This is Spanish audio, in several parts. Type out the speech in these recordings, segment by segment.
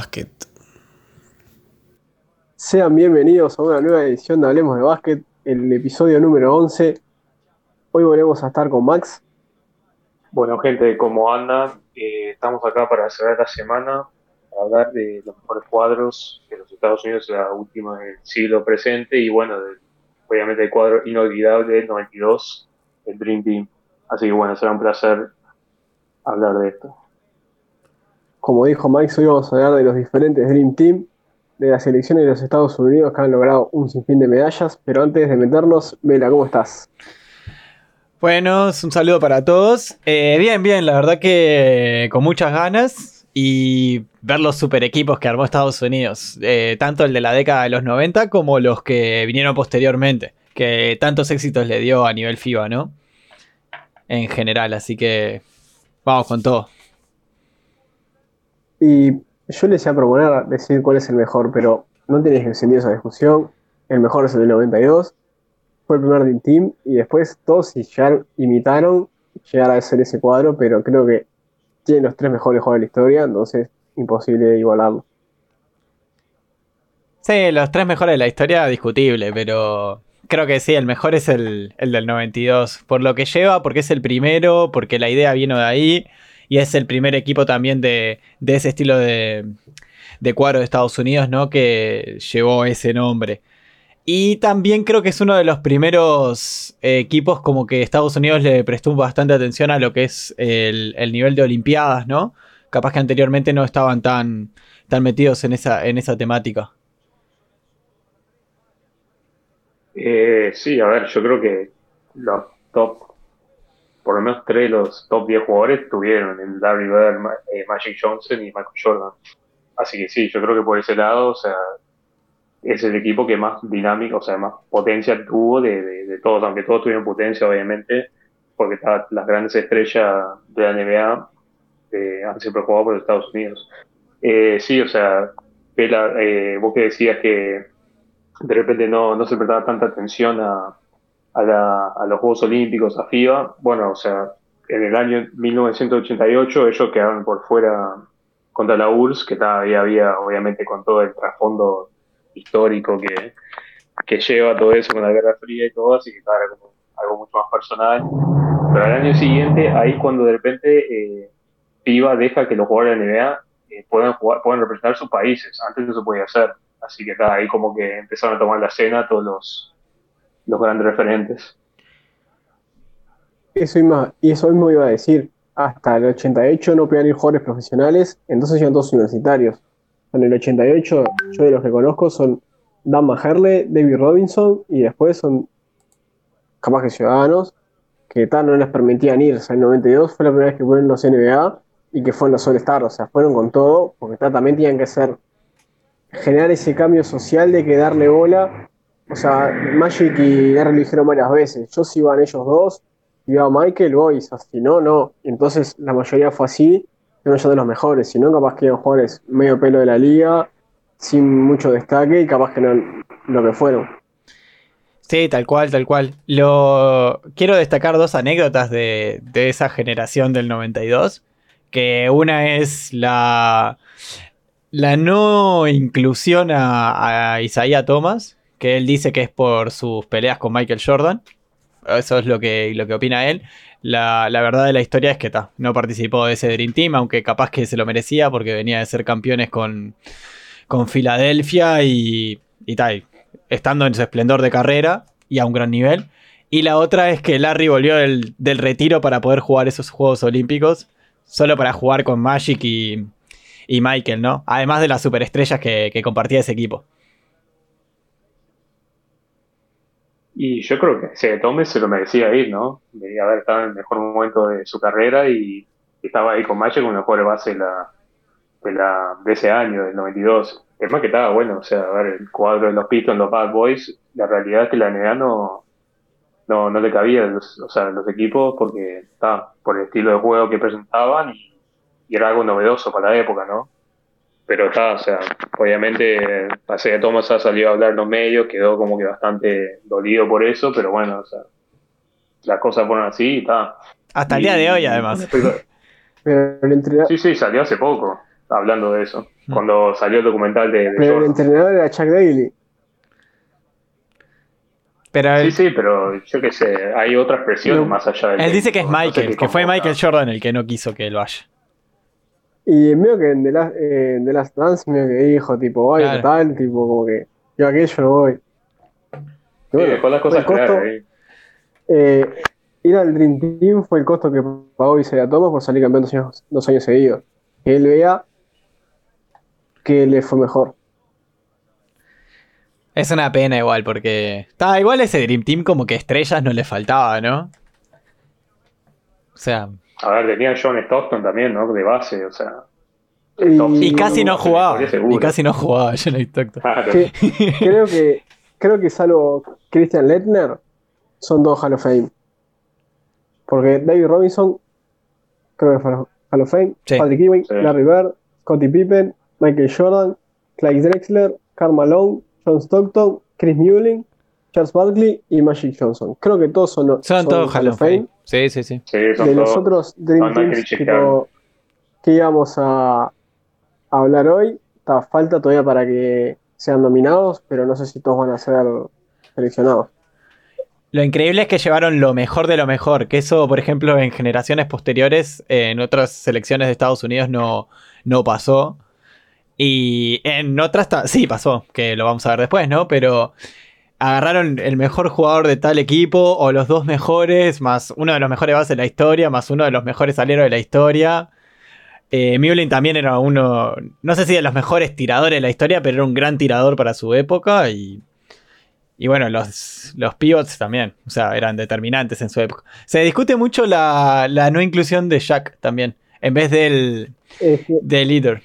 De Básquet. Sean bienvenidos a una nueva edición de Hablemos de Básquet, el episodio número 11. Hoy volvemos a estar con Max. Bueno, gente, ¿cómo andan? Eh, estamos acá para cerrar la semana, para hablar de los mejores cuadros de los Estados Unidos en la última del siglo presente y bueno, obviamente el cuadro inolvidable del 92, el Dream Team. Así que bueno, será un placer hablar de esto. Como dijo Max, hoy vamos a hablar de los diferentes Dream Team de las selecciones de los Estados Unidos que han logrado un sinfín de medallas. Pero antes de meternos, Mela, ¿cómo estás? Bueno, un saludo para todos. Eh, bien, bien, la verdad que con muchas ganas y ver los super equipos que armó Estados Unidos, eh, tanto el de la década de los 90 como los que vinieron posteriormente, que tantos éxitos le dio a nivel FIBA, ¿no? En general, así que vamos con todo. Y yo les iba a proponer decir cuál es el mejor, pero no tenéis encendido esa discusión. El mejor es el del 92. Fue el primer Team y después todos ya imitaron llegar a hacer ese cuadro, pero creo que tiene los tres mejores juegos de la historia, entonces imposible igualarlo. Sí, los tres mejores de la historia, discutible, pero creo que sí, el mejor es el, el, del 92. Por lo que lleva, porque es el primero, porque la idea vino de ahí y es el primer equipo también de, ese estilo de, cuadro de Estados Unidos, ¿no? Que llevó ese nombre. Y también creo que es uno de los primeros equipos como que Estados Unidos le prestó bastante atención a lo que es el, nivel de Olimpiadas, ¿no? Capaz que anteriormente no estaban tan, tan metidos en esa, en esa temática. Eh, sí, a ver, yo creo que los top por lo menos tres de los top 10 jugadores tuvieron, el Larry Bird, Magic Johnson y Michael Jordan. Así que sí, yo creo que por ese lado, o sea, es el equipo que más dinámico, o sea, más potencia tuvo de, de, todos, aunque todos tuvieron potencia, obviamente, porque las grandes estrellas de la NBA eh, han siempre jugado por Estados Unidos. Eh, sí, o sea, eh, vos que decías que de repente no, no se prestaba tanta atención a, a, los Juegos Olímpicos, a FIBA, bueno, o sea, en el año 1988 ellos quedaron por fuera contra la URSS, que todavía había, obviamente, con todo el trasfondo histórico que, que lleva todo eso con la Guerra Fría y todo, así que estaba como algo mucho más personal. Pero al año siguiente, ahí cuando de repente eh, FIBA deja que los jugadores de la NBA eh, puedan, jugar, puedan representar sus países, antes no se podía hacer. Así que está ahí como que empezaron a tomar la escena todos los, los grandes referentes. Eso mismo, y eso mismo iba a decir, hasta el 88 no podían ir jugadores profesionales, entonces iban todos universitarios. En el 88, yo de los que conozco son Dan Maherle, David Robinson, y después son capaz que ciudadanos, que tal no les permitían ir. O sea, en el 92 fue la primera vez que fueron los NBA y que fueron los All Stars, o sea, fueron con todo, porque también tenían que ser generar ese cambio social de que darle bola o sea, Magic y Larry lo dijeron varias veces. Yo si iban ellos dos, iba Michael, voy, si no, no. Entonces la mayoría fue así, uno ya de los mejores. Si no, capaz que iban jugadores medio pelo de la liga, sin mucho destaque y capaz que no lo que fueron. Sí, tal cual, tal cual. Lo quiero destacar dos anécdotas de, esa generación del 92. Que una es la, la no inclusión a, a Thomas, que él dice que es por sus peleas con Michael Jordan. Eso es lo que, lo que opina él. La, verdad de la historia es que no participó de ese Dream Team, aunque capaz que se lo merecía porque venía de ser campeones con, con Filadelfia y, y tal, estando en su esplendor de carrera y a un gran nivel. Y la otra es que Larry volvió del, retiro para poder jugar esos Juegos Olímpicos, solo para jugar con Magic y, Michael, ¿no? Además de las superestrellas que compartía ese equipo. Y yo creo que se Tome se lo merecía ir, ¿no? Debía haber estado en el mejor momento de su carrera y, estaba ahí con Magic con la mejor base de, la, de, ese año, del 92. Es más que estaba bueno, o sea, a ver, el cuadro de los Pistons, los Bad Boys, la realidad es que la NBA no, no, no le cabía los, o sea, los equipos porque está por el estilo de juego que presentaban y era algo novedoso para la época, ¿no? Pero está, o sea, obviamente de Thomas ha salido a hablar en los medios, quedó como que bastante dolido por eso, pero bueno, o sea, las cosas fueron así y está. Hasta el día de hoy, además. sí, sí, salió hace poco. hablando de eso. Mm. Cuando salió el documental de, de Pero el entrenador era Chuck Daly. Pero Sí, él, sí, pero yo qué sé, hay otras presiones No. más allá del él dice que es técnico, no sé Michael, que fue. Michael Jordan el que no quiso que él vaya. Y medio que en The Last, eh, en The Last Dance medio que dijo, tipo, voy, Claro. tal, tipo, como que yo aquello no voy. Y Sí, bueno, dejó las cosas el costo, claras ahí. eh, ir al Dream Team fue el costo que pagó Isaiah Thomas por salir campeón dos años, dos años seguidos. Que él vea que le fue mejor. Es una pena igual, porque. Está igual ese Dream Team como que estrellas no le faltaba, ¿no? O sea. A ver, tenía John Stockton también, ¿no? De base, o sea. Y- casi no jugaba. Y casi no jugaba, yo no he visto. Claro. Que- creo que creo que salvo Christian Lettner son dos Hall of Fame. Porque David Robinson creo que fue Hall of Fame, Sí. Patrick Ewing, Sí. Larry Bird, Scottie Pippen, Michael Jordan, Clyde Drexler, Karl Malone, John Stockton, Chris Mullin, Charles Barkley y Magic Johnson. Creo que todos son, Son todos Hall of Fame. Sí, sí, sí. Sí, son De los todos. otros Dream son Teams tipo, que íbamos a, a hablar hoy, está, falta todavía para que sean nominados, pero no sé si todos van a ser seleccionados. Lo increíble es que llevaron lo mejor de lo mejor, que eso, por ejemplo, en generaciones posteriores, eh, en otras selecciones de Estados Unidos no, no pasó. Y en otras sí pasó, que lo vamos a ver después, ¿no? Pero agarraron el mejor jugador de tal equipo, o los dos mejores, más uno de los mejores bases de la historia, más uno de los mejores aleros de la historia. Eh, también era uno, no sé si de los mejores tiradores de la historia, pero era un gran tirador para su época y y bueno, los, los pivots también, o sea, eran determinantes en su época. Se discute mucho la, la no inclusión de Shaq también, en vez del, del líder.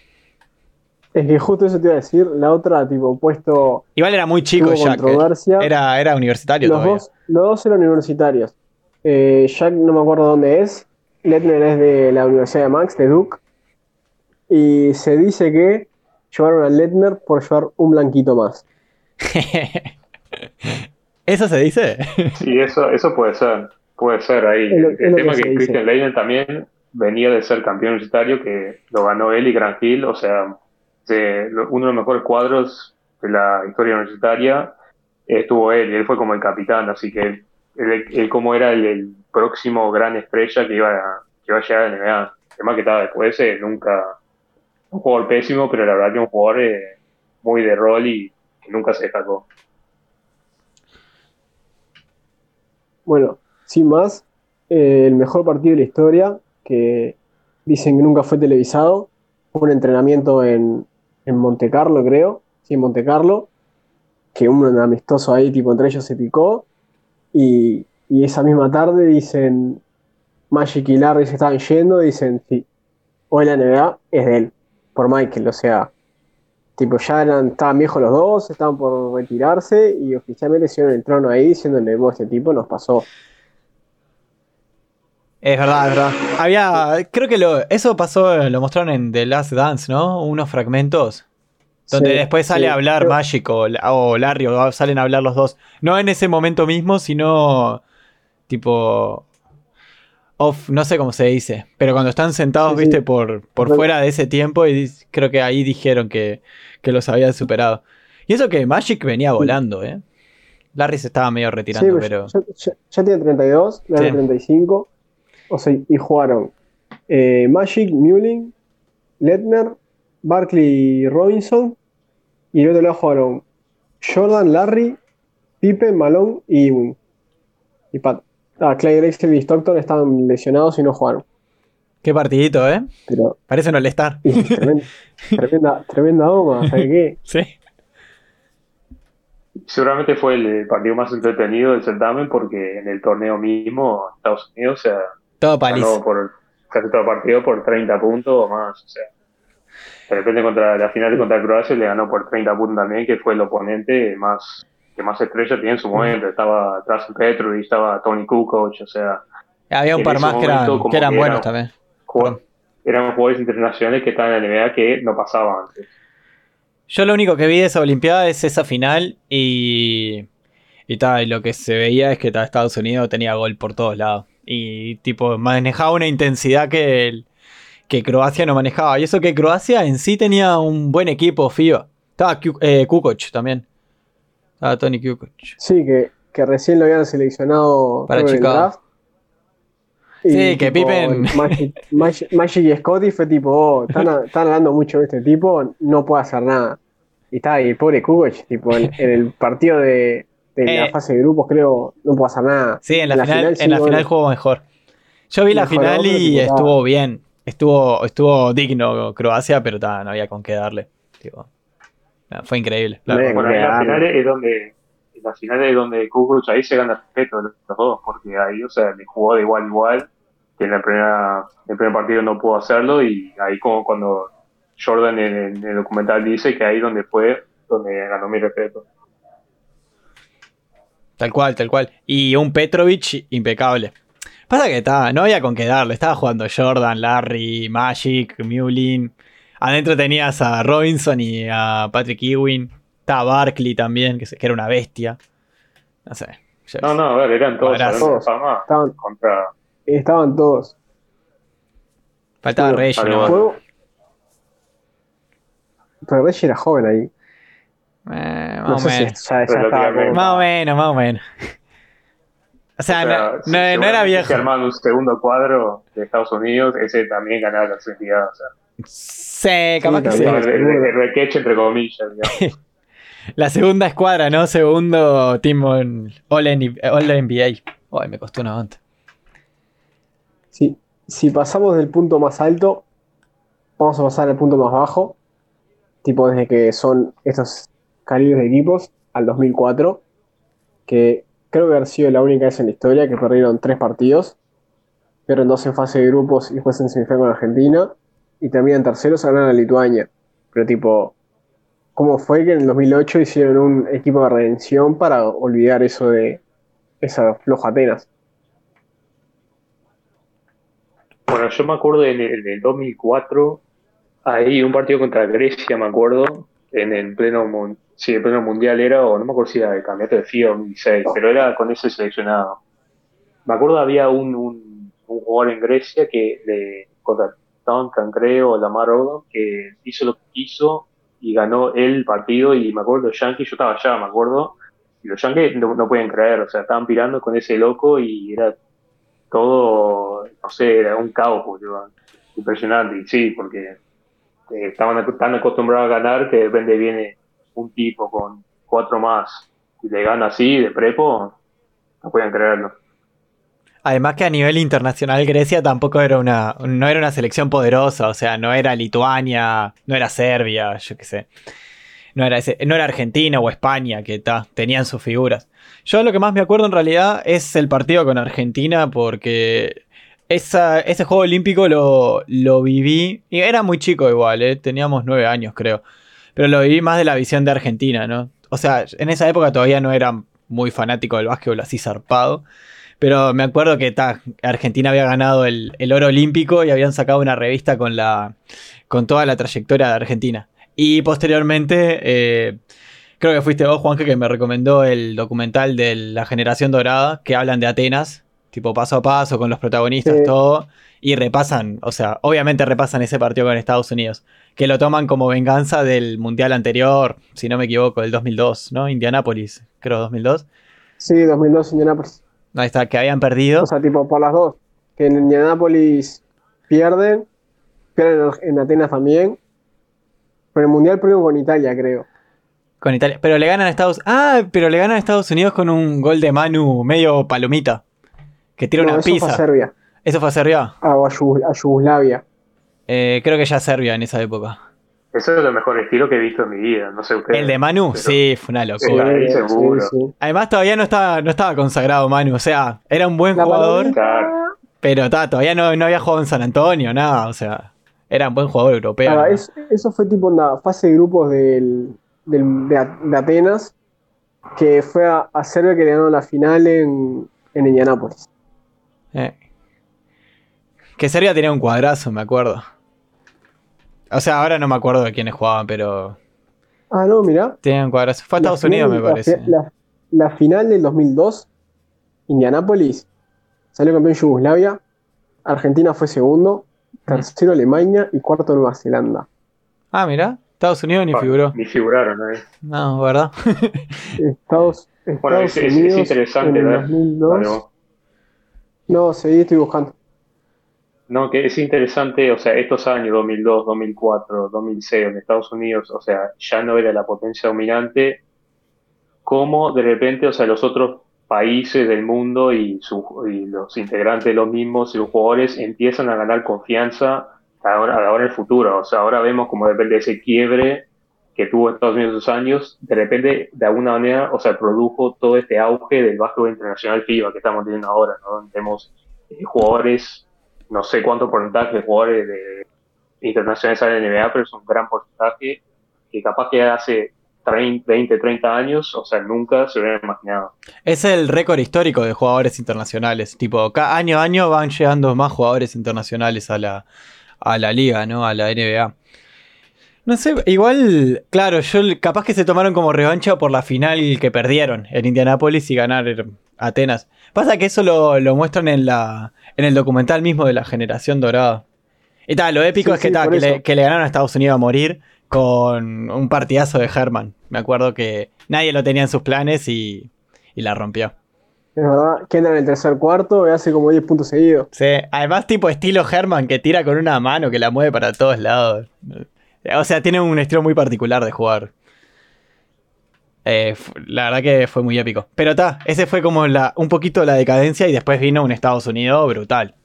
Es que justo eso te iba a decir, la otra, tipo, puesto Igual era muy chico Shaq. eh. controversia. Era, era universitario los, todavía. dos, los dos eran universitarios. Eh, Jack no me acuerdo dónde es. Lettner es de la Universidad de Max, de Duke. Y se dice que llevaron a Lettner por llevar un blanquito más. ¿Eso se dice? Sí, eso, eso puede ser. Puede ser ahí. Lo- el tema que que. Christian Leitner también venía de ser campeón universitario, que lo ganó él y Grant Hill, o sea, lo- uno de los mejores cuadros de la historia universitaria estuvo él, y él fue como el capitán, así que él, como era el, el próximo gran estrella que iba a, que iba a llegar a la NBA. Además que estaba después, eh, nunca, un jugador pésimo, pero la verdad que un jugador eh, muy de rol y que nunca se destacó. Bueno, sin más, eh, el mejor partido de la historia, que dicen que nunca fue televisado, fue un entrenamiento en, en Monte Carlo, creo, sí, en Monte Carlo, que un amistoso ahí, tipo, entre ellos se picó, y, y esa misma tarde dicen, Magic y Larry se estaban yendo, dicen, sí, hoy la NBA es de él, por Michael, o sea, tipo, ya eran, estaban viejos los dos, estaban por retirarse, y oficialmente hicieron el trono ahí, diciéndole, este tipo nos pasó. Es verdad, es verdad. Había, creo que lo, eso pasó, lo mostraron en The Last Dance, ¿no? Unos fragmentos. Donde Sí, después sale sí, a hablar Magic o, o Larry, o salen a hablar los dos. No en ese momento mismo, sino tipo off, no sé cómo se dice. Pero cuando están sentados, Sí, sí. viste, por, por fuera de ese tiempo, y creo que ahí dijeron que, que los habían superado. Y eso que Magic venía volando, ¿eh? Larry se estaba medio retirando, pues, pero. ya, ya- ya tiene 32, le Sí. 35. O sea, y jugaron eh, Magic, Mullin, Lettner, Barkley y Robinson. Y el otro lado jugaron Jordan, Larry, Pippen, Malone y Ewing. Y Pat. Ah, Clay Drexler y Stockton estaban lesionados y no jugaron. Qué partidito, ¿eh? Pero Parece un all-star. y tremenda, tremenda, tremenda doma, ¿sabes qué? Sí. Seguramente fue el partido más entretenido del certamen porque en el torneo mismo, Estados Unidos, o sea, Todo ganó paliza. por casi todo partido por 30 puntos o más. O sea, de repente contra la final contra Croacia le ganó por 30 puntos también, que fue el oponente más que más estrella tenía en su momento. Estaba Drazen Petrovic, estaba Tony Kukoc, o sea, Había un par más que eran, que eran que buenos también. jugó- eran jugadores internacionales que estaban en la NBA que no pasaban antes. Yo lo único que vi de esa Olimpiada es esa final y. Y tal, y lo que se veía es que ta, Estados Unidos tenía gol por todos lados. Y tipo, manejaba una intensidad que, el- que Croacia no manejaba. Y eso que Croacia en sí tenía un buen equipo FIBA. Estaba eh, Kukoc también. Estaba Tony Kukoc. Sí, que, que recién lo habían seleccionado Para Chicago. draft. Sí, que Pippen- Magic, Magic- Magic y Scotty fue tipo, oh, están, están hablando mucho de este tipo, no puede hacer nada. Y está ahí, pobre Kukoc, tipo, en, en el partido de, de la Eh. fase de grupos, creo, no puede hacer nada. Sí, en la, final, sí, en la bueno. final jugó mejor. Yo vi la final y estuvo bien. Estuvo, estuvo digno Croacia, pero ta, no había con qué darle. Tipo, no, fue increíble. la. Bueno, en las Claro. finales es donde, en las finales es donde Kukoc ahí se gana respeto de los los dos, porque ahí, o sea, le jugó de igual a igual, que en la primera, en el primer partido no pudo hacerlo, y ahí como cuando Jordan en, el- en el documental dice que ahí donde fue, donde ganó mi respeto. Tal cual, tal cual. Y un Petrovic impecable. Pasa que ta, no había con qué darle. Estaba jugando Jordan, Larry, Magic, Mullin. Adentro tenías a Robinson y a Patrick Ewing. Estaba Barkley también, que, se- que era una bestia. No sé. No, no, a ver, eran todos de fama Estaban, contra... estaban todos. Faltaba vale, ¿no? Pero Reggie era joven ahí. Eh, más No o sé si menos. ya, ya Más o menos, más o menos. O sea, o sea, no, si- no- no era viejo. Si armaban un segundo cuadro de Estados Unidos, ese también ganaba la sensibilidad. O sea, Sí, capaz Sí, que sí. también. el, el- el requeche entre comillas. La segunda escuadra, ¿no? Segundo team on- All, All NBA. Ay, me costó una onda. Si, si pasamos del punto más alto, vamos a pasar al punto más bajo. Tipo desde que son estos calibres de equipos al 2004. Que creo que ha sido la única vez en la historia que perdieron tres partidos. Perdieron dos en fase de grupos y después en semifinal con Argentina. Y también en terceros ganaron a Lituania. Pero tipo, ¿cómo fue que en el 2008 hicieron un equipo de redención para olvidar eso de esa floja Atenas? Bueno, yo me acuerdo en el, en el 2004, ahí un partido contra Grecia, me acuerdo, en el pleno, sí, pleno mundial era, o no me acuerdo si era el campeonato de FIA 2016, pero era con ese seleccionado. Me acuerdo había un, un, un jugador en Grecia que le contra Duncan, creo, o Lamar Odom, que hizo lo que quiso y ganó el partido. Y me acuerdo, los Yankees, yo estaba allá, me acuerdo, y los Yankees no, no pueden creer, o sea, estaban pirando con ese loco y era todo, no sé, era un caos, impresionante, y sí, porque eh, estaban tan acostumbrados a ganar que de repente viene un tipo con cuatro más y le gana así de prepo, no pueden creerlo. Además que a nivel internacional Grecia tampoco era una, no era una selección poderosa, o sea, no era Lituania, no era Serbia, yo qué sé. No era, no era Argentina o España, que ta, tenían sus figuras. Yo lo que más me acuerdo en realidad es el partido con Argentina, porque ese juego olímpico lo, lo viví, y era muy chico igual, ¿eh? teníamos nueve años creo, pero lo viví más de la visión de Argentina, ¿no? O sea, en esa época todavía no era muy fanático del básquetbol así zarpado. Pero me acuerdo que ta, Argentina había ganado el, el oro olímpico y habían sacado una revista con, la, con toda la trayectoria de Argentina. Y posteriormente, eh, creo que fuiste vos, Juanje, que me recomendó el documental de la generación dorada, que hablan de Atenas, tipo paso a paso, con los protagonistas, Sí. todo. Y repasan, o sea, obviamente repasan ese partido con Estados Unidos, que lo toman como venganza del mundial anterior, si no me equivoco, del 2002, ¿no? Indianápolis, creo 2002. Sí, 2002 Indianapolis. Ahí está, que habían perdido. O sea, tipo por las dos. Que en Indianapolis pierden, pierden en Atenas también. Pero el Mundial perdieron con Italia, creo. Con Italia. Pero le ganan a Estados Ah, pero le ganan a Estados Unidos con un gol de Manu medio palomita. Que tira No, una eso fue pizza. a Serbia. ¿Eso fue a Serbia? Ah, o a, Yugo- a Yugoslavia. Eh, creo que ya Serbia en esa época. Eso es lo mejor estilo que he visto en mi vida, no sé ustedes. ¿El de Manu? pero- Sí, fue una Sí, locura. ahí seguro. sí. Además, todavía no estaba, no estaba consagrado Manu. O sea, era un buen La jugador, pero ta, todavía no, no había jugado en San Antonio, nada. O sea, era un buen jugador europeo. Claro, ¿no? es- eso fue tipo en la fase de grupos del, del- de, Atenas, que fue a, a Serbia que le ganó la final en, en Indianápolis. Eh. Que Serbia tenía un cuadrazo, me acuerdo. O sea, ahora no me acuerdo de quiénes jugaban, pero Ah, no, mirá. tenía un cuadrazo. Fue a Estados final- Unidos, me la parece. fi- La, la final del 2002, Indianápolis, salió campeón Yugoslavia, Argentina fue segundo, tercero Alemania y cuarto Nueva Zelanda. Ah, mira, Estados Unidos ni Ah, figuró. Ni figuraron, ¿eh? No, ¿verdad? Estados, Bueno, Estados es, es- es Unidos interesante en el ver. 2002. No, seguí, estoy buscando. no, que es interesante, o sea, estos años, 2002, 2004, 2006, en Estados Unidos, o sea, ya no era la potencia dominante, cómo de repente, o sea, los otros países del mundo y, su- y los integrantes de los mismos y los jugadores empiezan a ganar confianza ahora, ahora en el futuro. O sea, ahora vemos como de ese quiebre que tuvo Estados Unidos esos años, de repente, de alguna manera, o sea, produjo todo este auge del básquetbol internacional FIBA que estamos teniendo ahora, ¿no? Tenemos eh, jugadores, no sé cuánto porcentaje de jugadores de internacionales a la NBA, pero es un gran porcentaje que capaz que hace 30, 20, 30 años, o sea, nunca se hubiera imaginado. Es el récord histórico de jugadores internacionales. Tipo, cada año a año van llegando más jugadores internacionales a la, a la liga, ¿no? A la NBA. No sé, igual, claro, yo capaz que se tomaron como revancha por la final que perdieron en Indianápolis y ganaron Atenas. Pasa que eso lo, lo muestran en la en el documental mismo de la generación dorada. Y tal, lo épico Sí, es que, sí, ta, que, le, que le ganaron a Estados Unidos a morir con un partidazo de Herman. Me acuerdo que nadie lo tenía en sus planes y, y la rompió. Es verdad, que en el tercer cuarto y hace como 10 puntos seguidos. Sí, además tipo estilo Herman que tira con una mano que la mueve para todos lados. O sea, tiene un estilo muy particular de jugar. Eh, la verdad que fue muy épico. Pero está, ese fue como la, un poquito la decadencia y después vino un Estados Unidos brutal.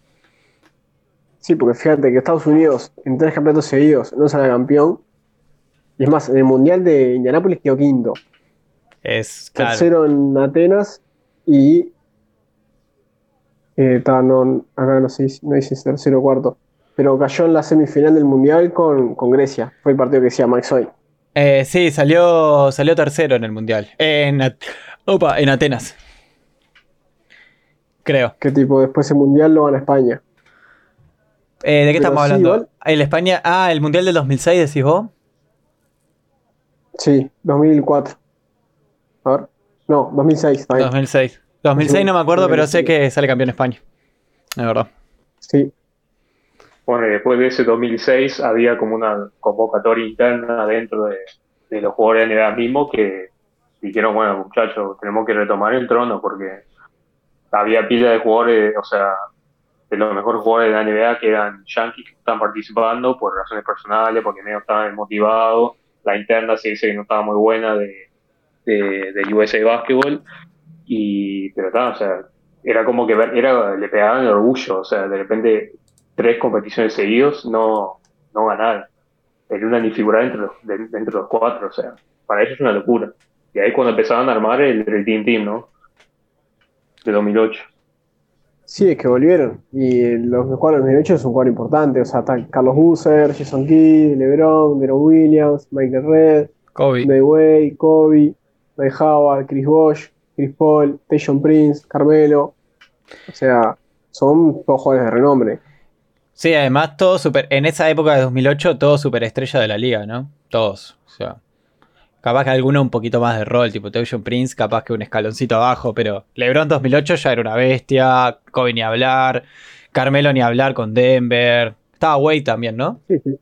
Sí, porque fíjate que Estados Unidos en tres campeonatos seguidos no sale campeón. Y es más, en el Mundial de Indianápolis quedó quinto. Es claro. Tercero en Atenas y. eh, ta, no, acá no, sé, no dice tercero o cuarto. Pero cayó en la semifinal del Mundial con, con Grecia. Fue el partido que decía Mike Soy. Eh, sí, salió, salió tercero en el mundial. En, opa, en Atenas. Creo. Que tipo, después el Mundial lo gana España. Eh, ¿De qué Pero estamos sí, hablando? El España. Ah, el mundial del 2006, decís vos. Sí, 2004. A ver. No, 2006. está bien. 2006. 2006 no me acuerdo, pero sé que sale campeón España. Es verdad. Sí, Bueno, después de ese 2006 había como una convocatoria interna dentro de, los jugadores de NBA mismo que dijeron, bueno, muchachos, tenemos que retomar el trono porque había pila de jugadores, o sea, de los mejores jugadores de la NBA que eran yankees que estaban participando por razones personales, porque medio estaban motivados. La interna se dice que no estaba muy buena de, de, de USA Basketball. Y, pero está, o sea, era como que era, le pegaban el orgullo, o sea, de repente tres competiciones seguidos no, no ganar. El una ni figurar entre los, de- entre los cuatro, o sea, para ellos es una locura. Y ahí cuando empezaban a armar el, el Team Team, ¿no? De 2008. sí, es que volvieron. Y los que jugaron en 2008 es un jugador importante. O sea, está Carlos Busser, Jason Kidd, LeBron, Deron Williams, Michael Red, Kobe. Wade, Kobe, Ray Howard, Chris Bosh, Chris Paul, Tayshaun Prince, Carmelo. O sea, son todos jugadores de renombre. Sí, además, todo super. En esa época de 2008, todo superestrella de la liga, ¿no? Todos. O sea. Capaz que alguno un poquito más de rol, tipo Tayshaun Prince, capaz que un escaloncito abajo, pero LeBron 2008 ya era una bestia, Kobe ni hablar, Carmelo ni hablar con Denver. Estaba Wade también, ¿no? Sí, sí.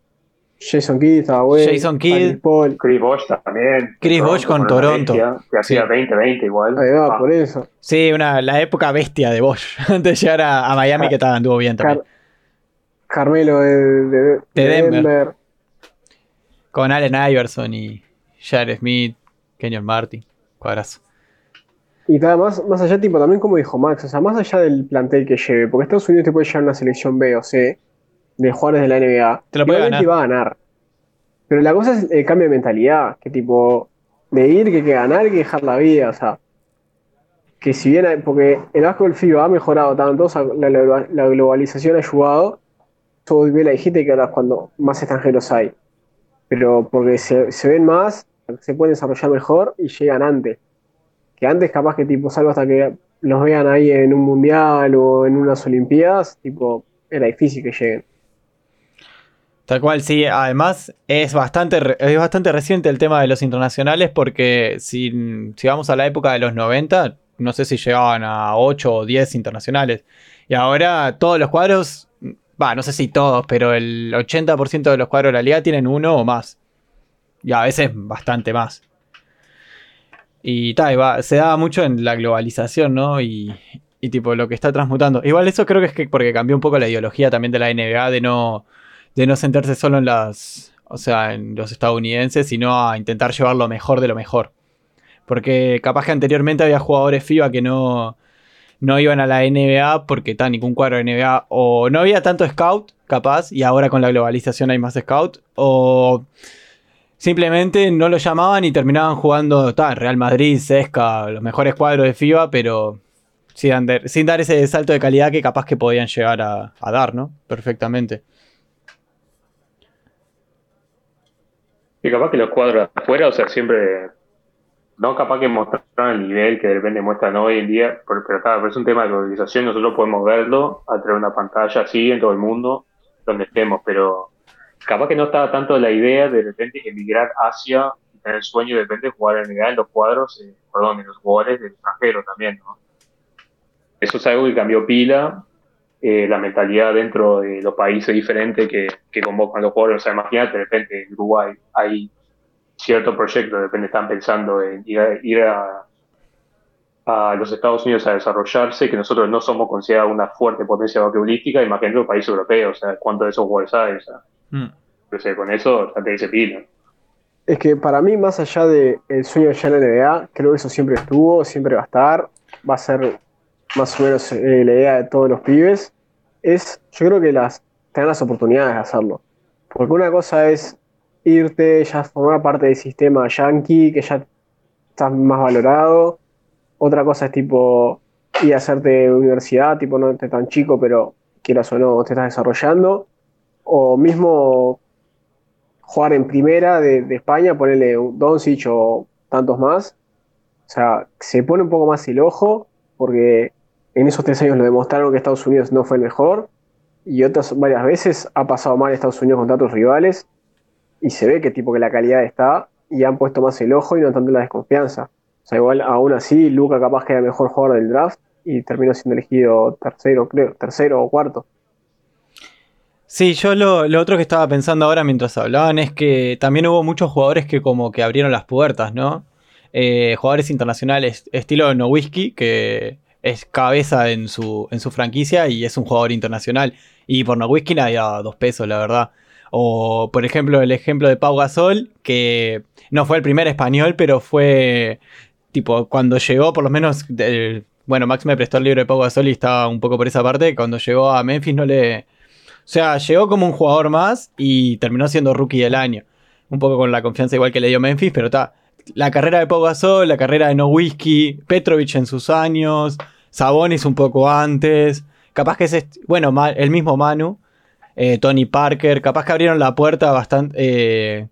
Jason Kidd estaba bueno. Jason Kidd. Chris Paul. Chris Bosh también. Chris Bosh con Toronto. bestia, que hacía Sí. 20-20 igual. Ahí va, Ah, por eso. Sí, una, la época bestia de Bosch, antes de llegar a, a Miami, que estaba, anduvo bien también. Car- Carmelo de, de- de Denver. Denver. Con Allen Iverson y Jared Smith, Kenyon Martin, cuadrazo. Y nada más, más allá, tipo, también como dijo Max, o sea, más allá del plantel que lleve, porque Estados Unidos te puede llevar una selección B o C de jugadores de la NBA. Te lo puede ganar. va a ganar. Pero la cosa es el cambio de mentalidad, que tipo, de ir, que hay que ganar, que dejar la vida, o sea. Que si bien, hay- porque el básquetbol FIBA ha mejorado tanto, o sea, la, la- la globalización ha ayudado, todo bien la dijiste que ahora es cuando más extranjeros hay. Pero porque se, se ven más, se pueden desarrollar mejor y llegan antes que antes capaz que tipo salvo hasta que los vean ahí en un mundial o en unas olimpiadas, tipo, era difícil que lleguen. Tal cual, sí. Además, es bastante, es bastante reciente el tema de los internacionales porque si, si vamos a la época de los 90, no sé si llegaban a 8 o 10 internacionales. Y ahora todos los cuadros Va, no sé si todos, pero el 80% de los cuadros de la liga tienen uno o más. Y a veces bastante más. Y tal, se da mucho en la globalización, ¿no? Y, y tipo lo que está transmutando. Igual eso creo que es que porque cambió un poco la ideología también de la NBA de no, de no sentarse solo en las, o sea, en los estadounidenses, sino a intentar llevar lo mejor de lo mejor. Porque capaz que anteriormente había jugadores FIBA que no, no iban a la NBA porque está ningún cuadro de NBA o no había tanto scout, capaz, y ahora con la globalización hay más scout, o simplemente no lo llamaban y terminaban jugando, está, Real Madrid, Sesca, los mejores cuadros de FIBA, pero sin, dar ese salto de calidad que capaz que podían llegar a, dar, ¿no? Perfectamente. Y capaz que los cuadros afuera, o sea, siempre, no capaz que mostraron el nivel que de repente muestran hoy en día, pero, pero, es un tema de globalización, nosotros podemos verlo a través de una pantalla así en todo el mundo, donde estemos, pero capaz que no estaba tanto la idea de repente emigrar hacia tener el sueño de repente jugar en, en los cuadros, eh, perdón, en los jugadores del extranjero también, ¿no? eso es algo que cambió pila, eh, la mentalidad dentro de los países diferentes que, que convocan los jugadores. O sea, imagínate, de repente en Uruguay hay ciertos proyectos, de repente están pensando en ir a, a, los Estados Unidos a desarrollarse, que nosotros no somos considerados una fuerte potencia basquetbolística, imagínate los países europeos, o sea, cuántos de esos jugadores hay, o sea, mm. con eso ya te dice pila. Es que para mí, más allá del sueño de ya en la NBA, creo que eso siempre estuvo, siempre va a estar, va a ser más o menos eh, la idea de todos los pibes, es, yo creo que las, tener las oportunidades de hacerlo. Porque una cosa es irte, ya formar parte del sistema yankee, que ya estás más valorado. Otra cosa es tipo ir a hacerte universidad, tipo no estés tan chico, pero quieras o no, te estás desarrollando. O mismo jugar en primera de, España, ponerle un Doncic o tantos más. O sea, se pone un poco más el ojo, porque en esos tres años lo demostraron que Estados Unidos no fue el mejor y otras varias veces ha pasado mal Estados Unidos contra otros rivales y se ve que tipo que la calidad está y han puesto más el ojo y no tanto la desconfianza. O sea, igual aún así Luca capaz que era el mejor jugador del draft y terminó siendo elegido tercero, creo, tercero o cuarto. Sí, yo lo, otro que estaba pensando ahora mientras hablaban es que también hubo muchos jugadores que como que abrieron las puertas, ¿no? Eh, jugadores internacionales estilo Nowitzki, que es cabeza en su, en su franquicia y es un jugador internacional. Y por Nowitzki nadie da dos pesos, la verdad. O, por ejemplo, el ejemplo de Pau Gasol, que no fue el primer español, pero fue tipo cuando llegó, por lo menos, bueno, Max me prestó el libro de Pau Gasol y estaba un poco por esa parte. Cuando llegó a Memphis no le. O sea, llegó como un jugador más y terminó siendo rookie del año. Un poco con la confianza igual que le dio Memphis, pero está la carrera de Pau Gasol, la carrera de No Whiskey, Petrovich en sus años, Sabonis un poco antes, capaz que es, bueno, el mismo Manu, eh, Tony Parker, capaz que abrieron la puerta bastante, eh,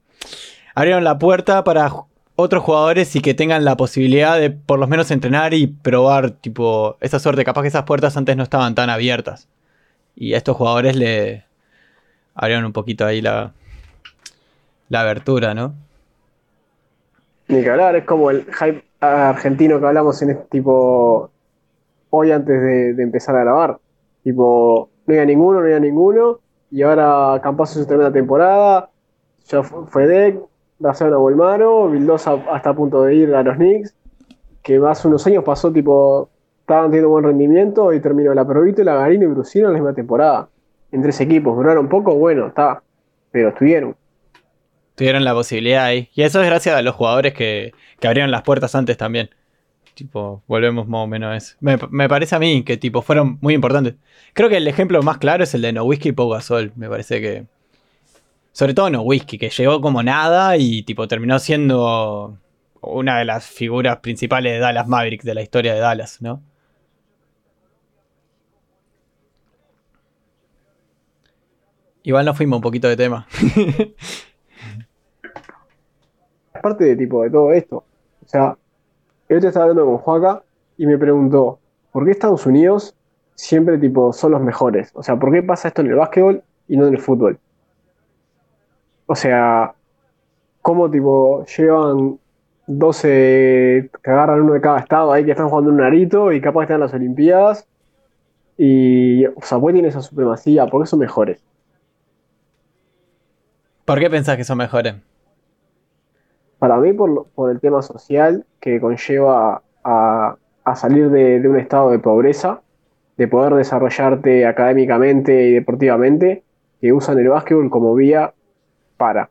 abrieron la puerta para otros jugadores y que tengan la posibilidad de por lo menos entrenar y probar, tipo, esa suerte, capaz que esas puertas antes no estaban tan abiertas. Y a estos jugadores le abrieron un poquito ahí la, la abertura, ¿no? Ni que hablar, es como el hype argentino que hablamos en este tipo hoy antes de, empezar a grabar. Tipo, no había ninguno, no había ninguno, y ahora Campazo su tremenda temporada, ya fue Deck, Barcelona Bolmaro, Vildosa hasta a punto de ir a los Knicks, que hace unos años pasó tipo, estaban teniendo buen rendimiento y terminó la Provito, la Garino y Brusino en la misma temporada. En tres equipos, duraron poco, bueno, está, pero estuvieron tuvieron la posibilidad ahí. Y eso es gracias a los jugadores que, abrieron las puertas antes también. Tipo, volvemos más o menos a eso. Me, parece a mí que tipo fueron muy importantes. Creo que el ejemplo más claro es el de No Whisky y Pau Gasol. Me parece que. Sobre todo No Whisky, que llegó como nada y tipo terminó siendo una de las figuras principales de Dallas Mavericks de la historia de Dallas, ¿no? Igual nos fuimos un poquito de tema. parte de tipo de todo esto. O sea, yo te estaba hablando con Joaca y me preguntó, ¿por qué Estados Unidos siempre tipo son los mejores? O sea, ¿por qué pasa esto en el básquetbol y no en el fútbol? O sea, ¿cómo tipo llevan 12 que agarran uno de cada estado ahí que están jugando un narito y capaz están en las Olimpiadas? Y, o sea, tiene esa supremacía, porque son mejores. ¿Por qué pensás que son mejores? Para mí, por, el tema social que conlleva a, salir de, un estado de pobreza, de poder desarrollarte académicamente y deportivamente, que usan el básquetbol como vía para,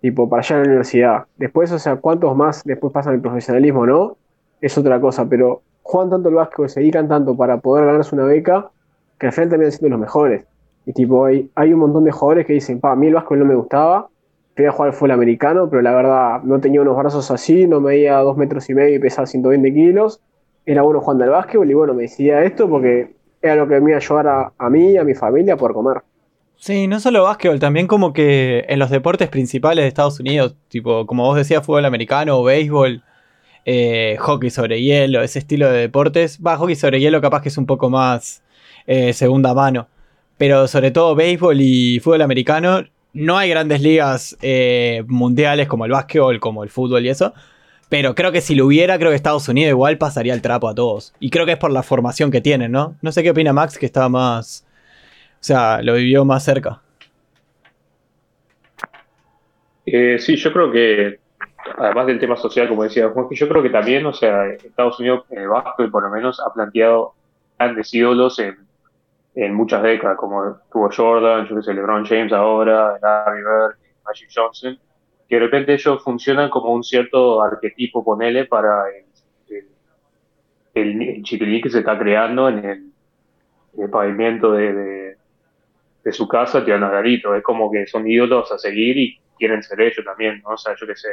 tipo, para allá a la universidad. Después, o sea, cuántos más después pasan el profesionalismo, ¿no? Es otra cosa, pero juegan tanto el básquetbol, se dedican tanto para poder ganarse una beca, que al final terminan siendo los mejores. Y tipo, hay, hay un montón de jugadores que dicen, pa, a mí el básquetbol no me gustaba, quería jugar al fútbol americano, pero la verdad no tenía unos brazos así, no medía dos metros y medio y pesaba 120 kilos, era bueno jugando al básquetbol y bueno, me decidía esto porque era lo que me iba a ayudar a, a mí y a mi familia a poder comer. Sí, no solo básquetbol, también como que en los deportes principales de Estados Unidos, tipo, como vos decías, fútbol americano béisbol, eh, hockey sobre hielo, ese estilo de deportes. Va, hockey sobre hielo capaz que es un poco más eh, segunda mano. Pero sobre todo béisbol y fútbol americano, no hay grandes ligas eh, mundiales como el básquetbol, como el fútbol y eso. Pero creo que si lo hubiera, creo que Estados Unidos igual pasaría el trapo a todos. Y creo que es por la formación que tienen, ¿no? No sé qué opina Max, que estaba más. O sea, lo vivió más cerca. Eh, sí, yo creo que, además del tema social, como decía Juan, yo creo que también, o sea, Estados Unidos, el básquetbol por lo menos, ha planteado grandes ídolos en en muchas décadas, como tuvo Jordan, yo que sé, LeBron James ahora, Larry Bird, Magic Johnson, que de repente ellos funcionan como un cierto arquetipo, ponele, para el, el, que se está creando en el, pavimento de, de, su casa, tirando garito. Es como que son ídolos a seguir y quieren ser ellos también, ¿no? O sea, yo que sé,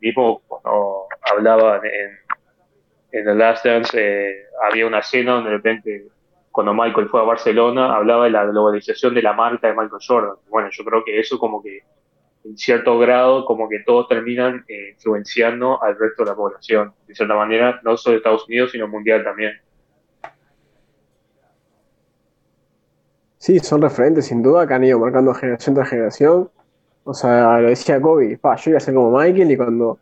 mismo cuando hablaba en, en The Last Dance, eh, había una escena donde de repente cuando Michael fue a Barcelona, hablaba de la globalización de la marca de Michael Jordan. Bueno, yo creo que eso como que en cierto grado como que todos terminan eh, influenciando al resto de la población, de cierta manera, no solo de Estados Unidos, sino mundial también. Sí, son referentes sin duda que han ido marcando generación tras generación. O sea, lo decía Kobe, pa, yo iba a ser como Michael y cuando,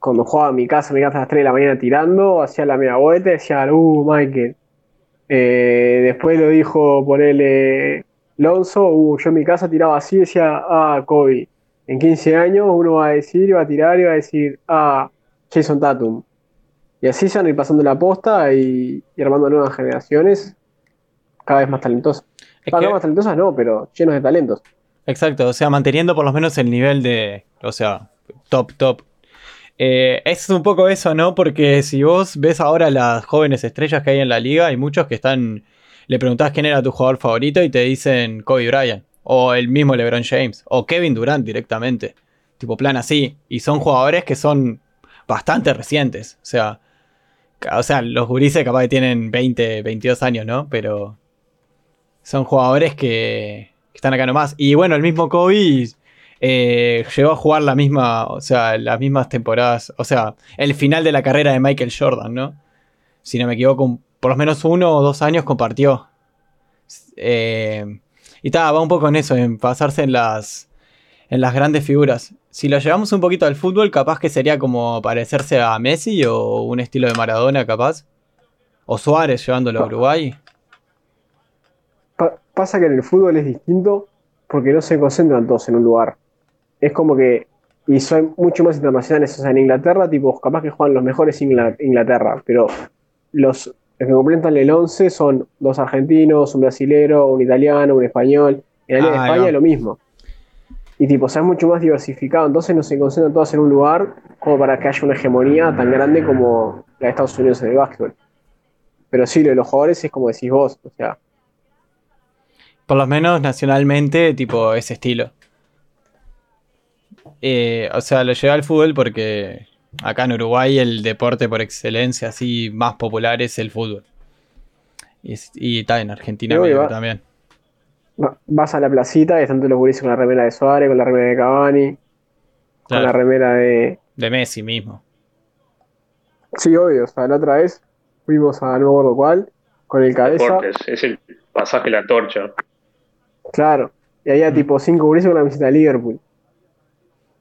cuando jugaba en mi casa, mi casa a las 3 de la mañana tirando, hacía la media vuelta y decía, uh, Michael. Eh, después lo dijo, ponerle Lonzo, uh, yo en mi casa tiraba así, decía, ah, Kobe. En 15 años uno va a decir, va a tirar y va a decir, ah, Jason Tatum. Y así se van a ir pasando la posta y, armando nuevas generaciones cada vez más talentosas. más talentosas no, pero llenos de talentos. Exacto, o sea, manteniendo por lo menos el nivel de, o sea, top, top eh, es un poco eso, ¿no? Porque si vos ves ahora las jóvenes estrellas que hay en la liga, hay muchos que están. Le preguntás quién era tu jugador favorito y te dicen Kobe Bryant. O el mismo LeBron James. O Kevin Durant directamente. Tipo plan así. Y son jugadores que son bastante recientes. O sea. O sea, los gurises capaz que tienen 20, 22 años, ¿no? Pero. Son jugadores que, que están acá nomás. Y bueno, el mismo Kobe eh, llegó a jugar la misma, o sea, las mismas temporadas, o sea, el final de la carrera de Michael Jordan, ¿no? Si no me equivoco, por lo menos uno o dos años compartió. Eh, y estaba, va un poco en eso, en pasarse en las, en las grandes figuras. Si lo llevamos un poquito al fútbol, capaz que sería como parecerse a Messi o un estilo de Maradona, capaz. O Suárez llevándolo a Uruguay. pasa que en el fútbol es distinto porque no se concentran todos en un lugar es como que, y son mucho más internacionales, o sea, en Inglaterra, tipo, capaz que juegan los mejores Inglaterra, pero los, que completan el 11 son dos argentinos, un brasilero, un italiano, un español. En ah, España lo mismo. Y tipo, o sea, es mucho más diversificado, entonces no se concentran todos en un lugar como para que haya una hegemonía tan grande como la de Estados Unidos en el básquetbol. Pero sí, lo de los jugadores es como decís vos, o sea. Por lo menos nacionalmente, tipo, ese estilo. Eh, o sea, lo llevé al fútbol porque acá en Uruguay el deporte por excelencia así más popular es el fútbol. Y, está en Argentina también. Vas a la placita y están todos los gurises con la remera de Suárez, con la remera de Cavani, con la remera de... De Messi mismo. Sí, obvio. O sea, la otra vez fuimos a no me cuál, con el cabeza. es el pasaje de la torcha. Claro. Y había mm. tipo cinco gurises con la visita de Liverpool.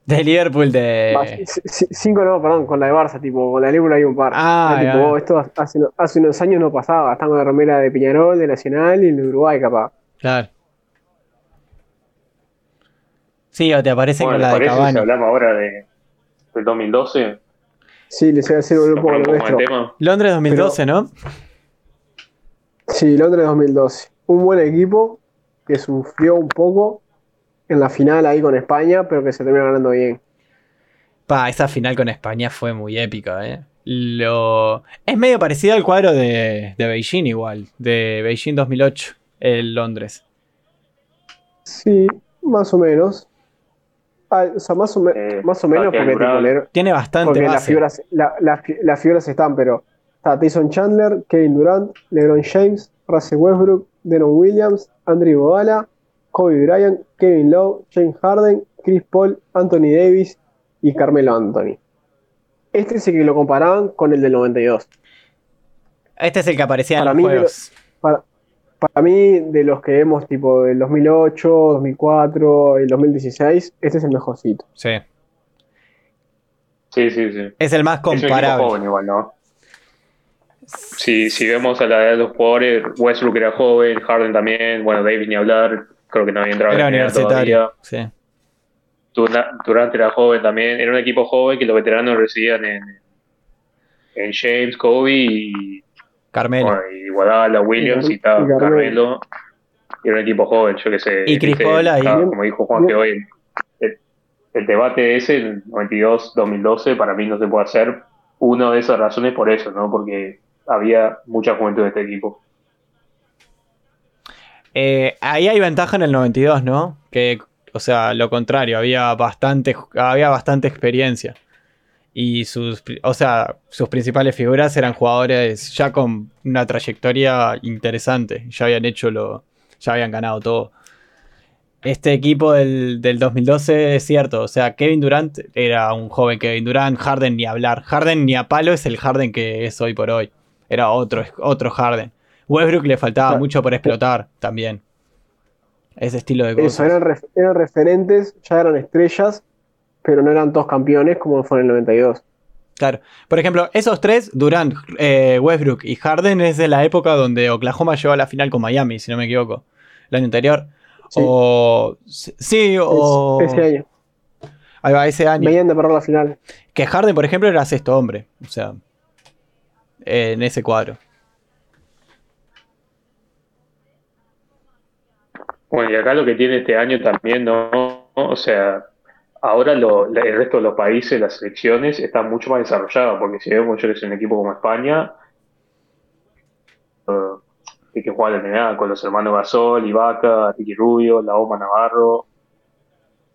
De Liverpool de. C- cinco no, perdón, con la de Barça, tipo, con la de Liverpool hay un par. Ah, tipo, esto hace, hace unos años no pasaba, están con la remera de Peñarol, de Nacional y de Uruguay, capaz. Claro. Sí, o te aparece Bueno, con ¿les la de parece si Cavani. hablamos ahora de, del 2012? Sí, les iba a decir volver un ¿Nos poco lo nuestro. Londres 2012, ¿no? Sí, Londres 2012. Un buen equipo que sufrió un poco en la final ahí con España, pero que se terminó ganando bien. Pa, esa final con España fue muy épica, ¿eh? Lo... Es medio parecido al cuadro de, de Beijing igual, de Beijing 2008, el Londres. Sí, más o menos. Ah, o sea, más o, me- Eh, más o menos porque, le- Tiene bastante porque las figuras, la- las fi- las figuras están, pero está Tyson Chandler, Kevin Durant, LeBron James, Russell Westbrook, Denon Williams, Andrew Iguodala, Kobe Bryant, Kevin Lowe, James Harden, Chris Paul, Anthony Davis y Carmelo Anthony. Este es el que lo comparaban con el del 92. Este es el que aparecía en Para los mí, juegos. Para, para mí, de los que vemos tipo del 2008, 2004 y 2016, este es el mejorcito. Sí. Sí, sí, sí. Es el más Es comparable. joven igual, ¿no? Si, si vemos a la edad de los jugadores, Westbrook era joven, Harden también, bueno, Davis ni hablar, creo que no había entrado Era en universitario. Sí. Dura- Durant era joven también, era un equipo joven que los veteranos residían en, en James, Kobe y, Carmelo. bueno, y Guadalajara, Williams y, Y tal, Carmelo. Carmelo. Y era un equipo joven, yo que sé. Y Chris Paul ahí. ah, como dijo Juan, que hoy el, debate ese, el 92-2012, para mí no se puede hacer. Una de esas razones por eso, ¿no? Porque había mucha juventud de este equipo. Eh, ahí hay ventaja en el 92, ¿no? Que, o sea, lo contrario, había bastante, había bastante experiencia. Y sus, o sea, sus principales figuras eran jugadores ya con una trayectoria interesante. Ya habían hecho lo, ya habían ganado todo. Este equipo del, del 2012 es cierto, o sea, Kevin Durant era un joven Kevin Durant, Harden ni hablar. Harden ni a palo es el Harden que es hoy por hoy. Era otro, otro Harden. Westbrook le faltaba Claro. mucho por explotar también. Ese estilo de cosas. Eso, eran, ref- eran referentes, ya eran estrellas, pero no eran todos campeones como fue en el 92. Claro. Por ejemplo, esos tres, Durant, eh, Westbrook y Harden, es de la época donde Oklahoma llegó a la final con Miami, si no me equivoco. El año anterior. Sí. O. Sí, o. Es- ese año. Ahí va, ese año. Venían de perder la final. Que Harden, por ejemplo, era sexto hombre. O sea. En ese cuadro. Bueno, y acá lo que tiene este año también, ¿no? O sea, ahora lo- el resto de los países, las selecciones, están mucho más desarrolladas, porque si vemos yo que es un equipo como España, eh, hay que jugar la NBA con los hermanos Gasol, Ibaka, Ricky Rubio, La Oma Navarro,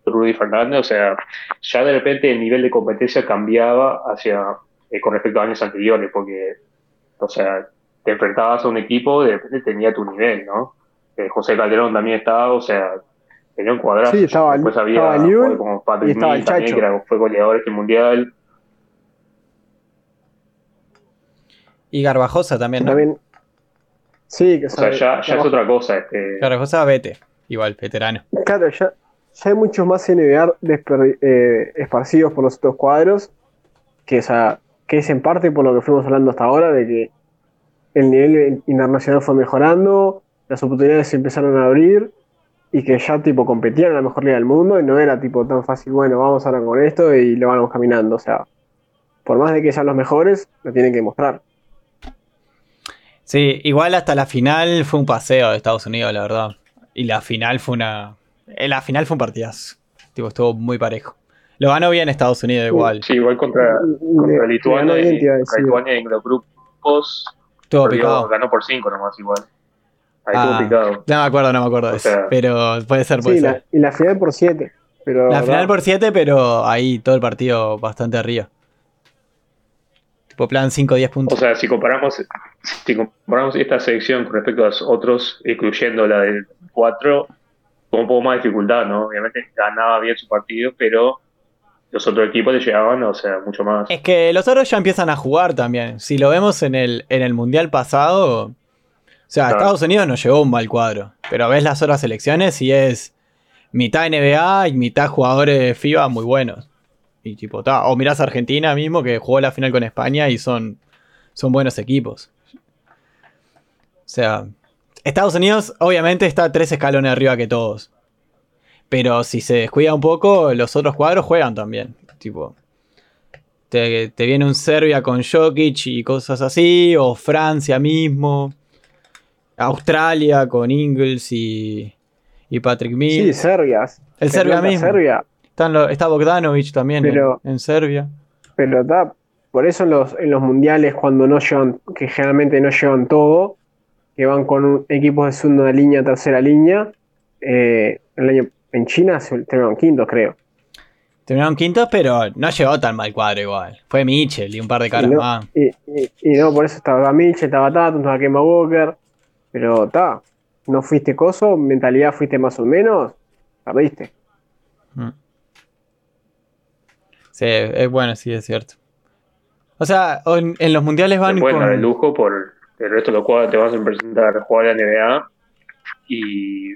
Rudy Fernández, o sea, ya de repente el nivel de competencia cambiaba hacia, eh, con respecto a años anteriores, porque, o sea, te enfrentabas a un equipo, de repente tenía tu nivel, ¿no? Eh, José Calderón también estaba, o sea, tenía un cuadrazo. Sí, estaba- Después había estaba Llull jugadores como Patrick y estaba el también, Chacho. que era- fue goleador este mundial. Y Garbajosa también, ¿no? También. Sí, que O sea, ya, ya es otra cosa. Este, Garbajosa, vete. Igual, veterano. Claro, ya, ya hay muchos más NBA eh, esparcidos por los otros cuadros, que, o sea, que es en parte por lo que fuimos hablando hasta ahora, de que el nivel internacional fue mejorando, las oportunidades se empezaron a abrir y que ya tipo competían en la mejor liga del mundo y no era tipo tan fácil, bueno, vamos ahora con esto y lo vamos caminando, o sea, por más de que sean los mejores, lo tienen que mostrar. Sí, igual hasta la final fue un paseo de Estados Unidos, la verdad. Y la final fue una. eh, La final fue un partidazo. Tipo, estuvo muy parejo. Lo ganó bien Estados Unidos igual. sí, igual contra, contra Lituania, y- contra. Lituania en los grupos Estuvo perdió- picado. ganó por 5 nomás igual. Ahí Ah, estuvo picado. No me acuerdo, no me acuerdo de O eso. sea- Pero puede ser, puede Sí, ser. la, y la final por 7. Pero La verdad, final por 7, pero ahí todo el partido bastante arriba. Tipo plan 5-10 O puntos. sea, si comparamos, si comparamos esta selección con respecto a los otros, incluyendo la del 4, con un poco más de dificultad, ¿no? Obviamente ganaba bien su partido, pero los otros equipos le llegaban, o sea, mucho más. Es que los otros ya empiezan a jugar también. Si lo vemos en el, en el mundial pasado. O sea, Claro. Estados Unidos nos llevó un mal cuadro. Pero ves las otras selecciones y es mitad NBA y mitad jugadores FIBA muy buenos. Y tipo, ta, o mirás a Argentina mismo que jugó la final con España y son, son buenos equipos. O sea, Estados Unidos obviamente está tres escalones arriba que todos. Pero si se descuida un poco, los otros cuadros juegan también. Tipo, te, te viene un Serbia con Jokic y cosas así, o Francia mismo. Australia con Ingles y, y Patrick Sí, Mills. Serbia. el Serbia mismo. Serbia. Están lo- está Bogdanovic también en- Pero- en, Serbia. Pero por eso en los, en los mundiales, cuando no llevan, que generalmente no llevan todo, que van con un- equipos de segunda línea, tercera línea, eh, el año, en China se terminaron quintos, creo. Terminaron quintos, pero no llegó tan mal cuadro igual. Fue Mitchell y un par de caras y, no, más. y, y- y no, por eso estaba Mitchell, estaba Tatum, estaba Kemba Walker, pero está, no fuiste coso, mentalidad fuiste más o menos, perdiste. Mm. Sí, es bueno, sí, es cierto. O sea, en, en los mundiales van pueden dar el con... lujo por el resto de los cuadros te vas a presentar a jugar a la NBA y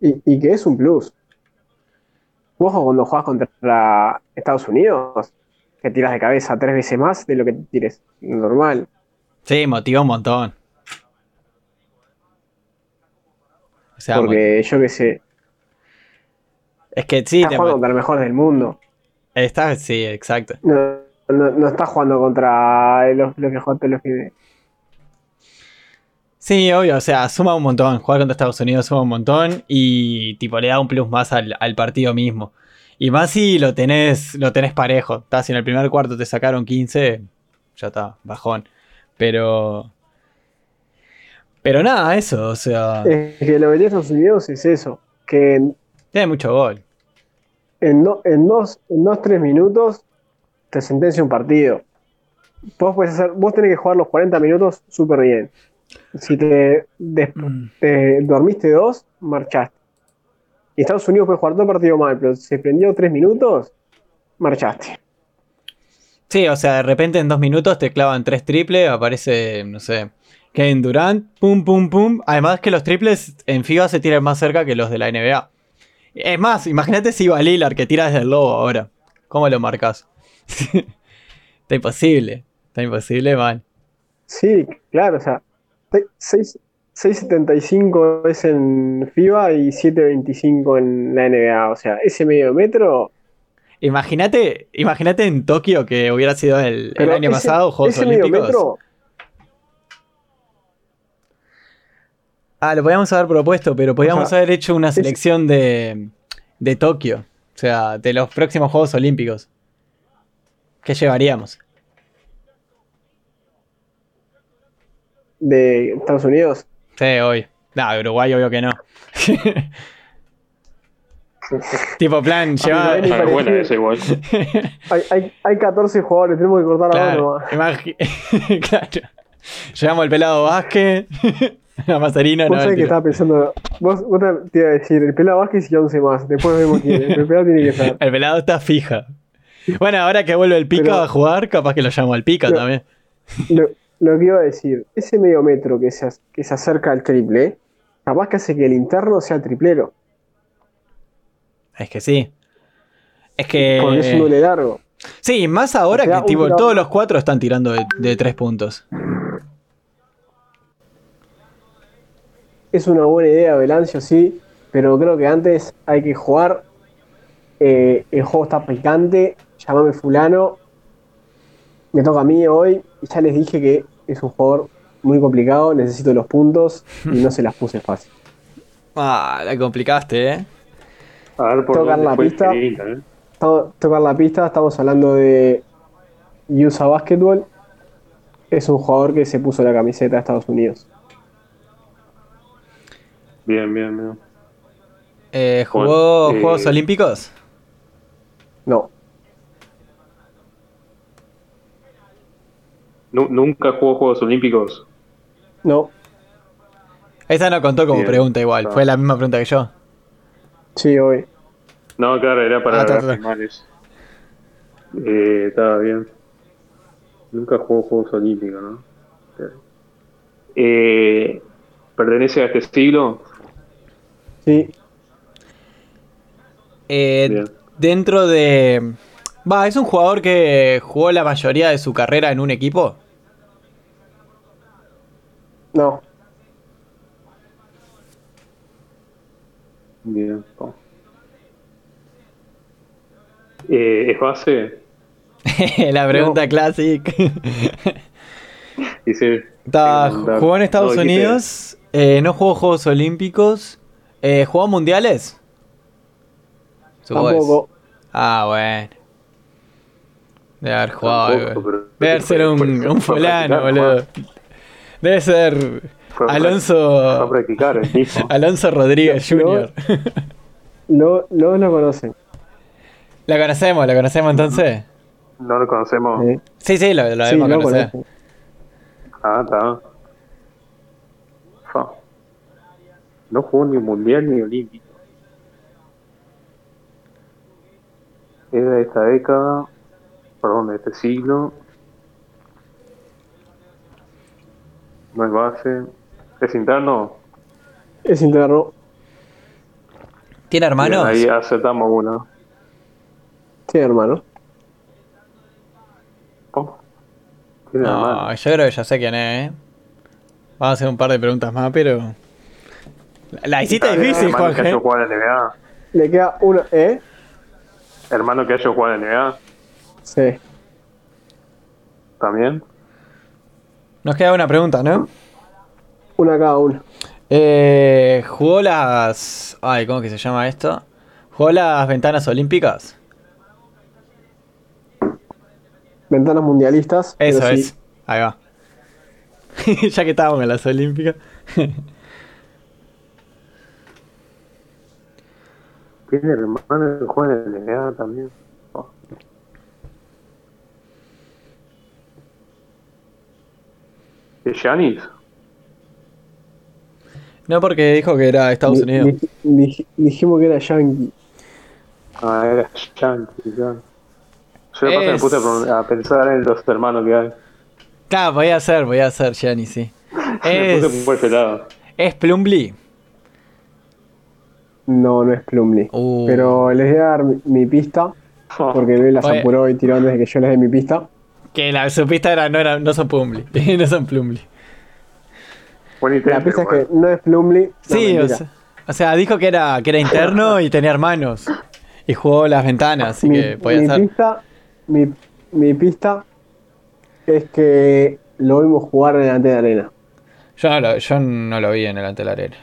Y, y que es un plus. Ojo cuando juegas contra Estados Unidos, que tiras de cabeza tres veces más de lo que tires normal. Sí, motiva un montón. O sea, Porque yo qué sé, es que sí, estás te jugando contra el mejor del mundo. está, sí, exacto. No, no, no estás jugando contra los, los que jugaste los que. Sí, obvio, o sea, suma un montón. Jugar contra Estados Unidos suma un montón y tipo le da un plus más al, al partido mismo. Y más si lo tenés, lo tenés parejo. Estás si en el primer cuarto te sacaron 15, ya está, bajón. Pero. Pero nada, eso, o sea. Es que lo que tiene Estados Unidos es eso. Que en, Tiene mucho gol. en, do- en dos, en dos, tres minutos te sentencia un partido. Vos, podés hacer, vos tenés que jugar los 40 minutos súper bien. Si te, des- Mm. te dormiste dos, marchaste. Y Estados Unidos puede jugar todo el partido mal, pero se prendió tres minutos, marchaste. Sí, o sea, de repente en dos minutos te clavan tres triples, aparece, no sé, Kevin Durant, pum, pum, pum. Además que los triples en FIBA se tiran más cerca que los de la NBA. Es más, imagínate si iba Lillard que tira desde el lobo ahora. ¿Cómo lo marcas? está imposible. Está imposible, man. Sí, claro, o sea, se- seis- 6.75 es en FIBA y 7.25 en la NBA. O sea, ese medio metro. Imagínate, imagínate en Tokio que hubiera sido el, año ese- pasado, Juegos ese medio Olímpicos. metro, Ah, lo podíamos haber propuesto, pero podíamos haber hecho una selección de, de Tokio. O sea, de los próximos Juegos Olímpicos. ¿Qué llevaríamos? de Estados Unidos. Sí, hoy. No, Uruguay obvio que no. tipo plan, lleva... Es buena esa igual. Hay, hay, hay 14 jugadores, tenemos que cortar a Claro, uno. imagi- claro. Llevamos el pelado Vázquez, a Mazarino, Vos no, sabés que estaba pensando. Vos, vos te, te iba a decir, el pelado Vázquez y 11 más. Después vemos quién. es. El pelado tiene que ser. El pelado está fija. Bueno, ahora que vuelve el Pica Pero- a jugar, capaz que lo llamo al Pica Pero- también. Lo, lo que iba a decir, ese medio metro que se, que se acerca al triple, capaz que hace que el interno sea triplero. Es que sí. Es que... Porque es un doble largo. Sí, más ahora que tipo, todos los cuatro están tirando de, de tres puntos. Es una buena idea, Velancio, sí, pero creo que antes hay que jugar. eh, el juego está picante, llamame fulano. Me toca a mí hoy y ya les dije que es un jugador muy complicado, necesito los puntos y no se las puse fácil. Ah, la complicaste, ¿eh? A ver por Tocar la pista. Inter, ¿eh? Estamos- tocar la pista, estamos hablando de USA Basketball. Es un jugador que se puso la camiseta de Estados Unidos. Bien, bien, bien. Eh, ¿Jugó Bueno, eh, Juegos Olímpicos? No, Nunca jugó Juegos Olímpicos. no, Esa no contó como Bien. pregunta igual, fue la misma pregunta que yo. sí, hoy. No, claro, era para Ah, finales. Eh, estaba bien. Nunca jugó Juegos Olímpicos, ¿no? Eh, ¿Pertenece a este siglo? Sí, Eh, dentro de... Va, ¿es un jugador que jugó la mayoría de su carrera en un equipo? No, Bien. Eh, ¿Es base? la pregunta clásica. Dice. Está- preguntar. jugó en Estados No, Unidos, eh, no jugó Juegos Olímpicos, eh, jugó mundiales. Tampoco. Ah, bueno. Debe haber jugado. Debe ser un, un fulano, boludo. Debe ser Fue Alonso practicar. Alonso Rodríguez No, no. Jr. No, no lo conocen. ¿La conocemos? ¿La conocemos entonces? No lo conocemos. Sí, sí, lo, lo Sí, debemos lo conocer. conocen. Ah, está. Fa. No jugó ni mundial ni olímpico. Es de esta década, perdón, de este siglo. No es base. Es interno. Es interno. ¿Tiene hermanos? Bien, ahí acertamos una. Sí, hermano. Oh. Tiene No, hermano. yo creo que ya sé quién es, ¿eh? Vamos a hacer un par de preguntas más, pero... La, hiciste Ah, difícil, hermano que Juan. haya jugado en la NBA. Le queda una. ¿Eh? Hermano que haya jugado en la NBA. Sí. También. Nos queda una pregunta, ¿no? Una cada una. Eh, ¿Jugó las... Ay, ¿cómo que se llama esto? ¿Jugó las ventanas olímpicas? Ventanas mundialistas. Eso sí. es. Ahí va. ya que estábamos en las olímpicas. Tiene hermano que juega en la NBA también. ¿Es Giannis? no porque dijo que era Estados Di- Unidos. di- di- dijimos que era yankee. Ah, era Giannis, ya. Yo de paso me Es- puse a a pensar en los hermanos que hay. Claro, podía ser, podía ser, Gianni, sí. Me puse Es, pelado. es Plumbly. No, no es Plumley. Uh. Pero les voy a dar mi, mi pista. Porque Luis las apuró y tiró antes de que yo les dé mi pista. Que la, su pista era, no, era, no son Plumbly. no son intento, La pista es que no es Plumley. No, Sí, o sea, o sea, dijo que era, que era interno y tenía hermanos. Y jugó las ventanas, así mi, que podía mi ser. pista, mi, mi pista es que lo vimos jugar delante de arena. Yo no, lo, yo no lo vi en el ante la arena.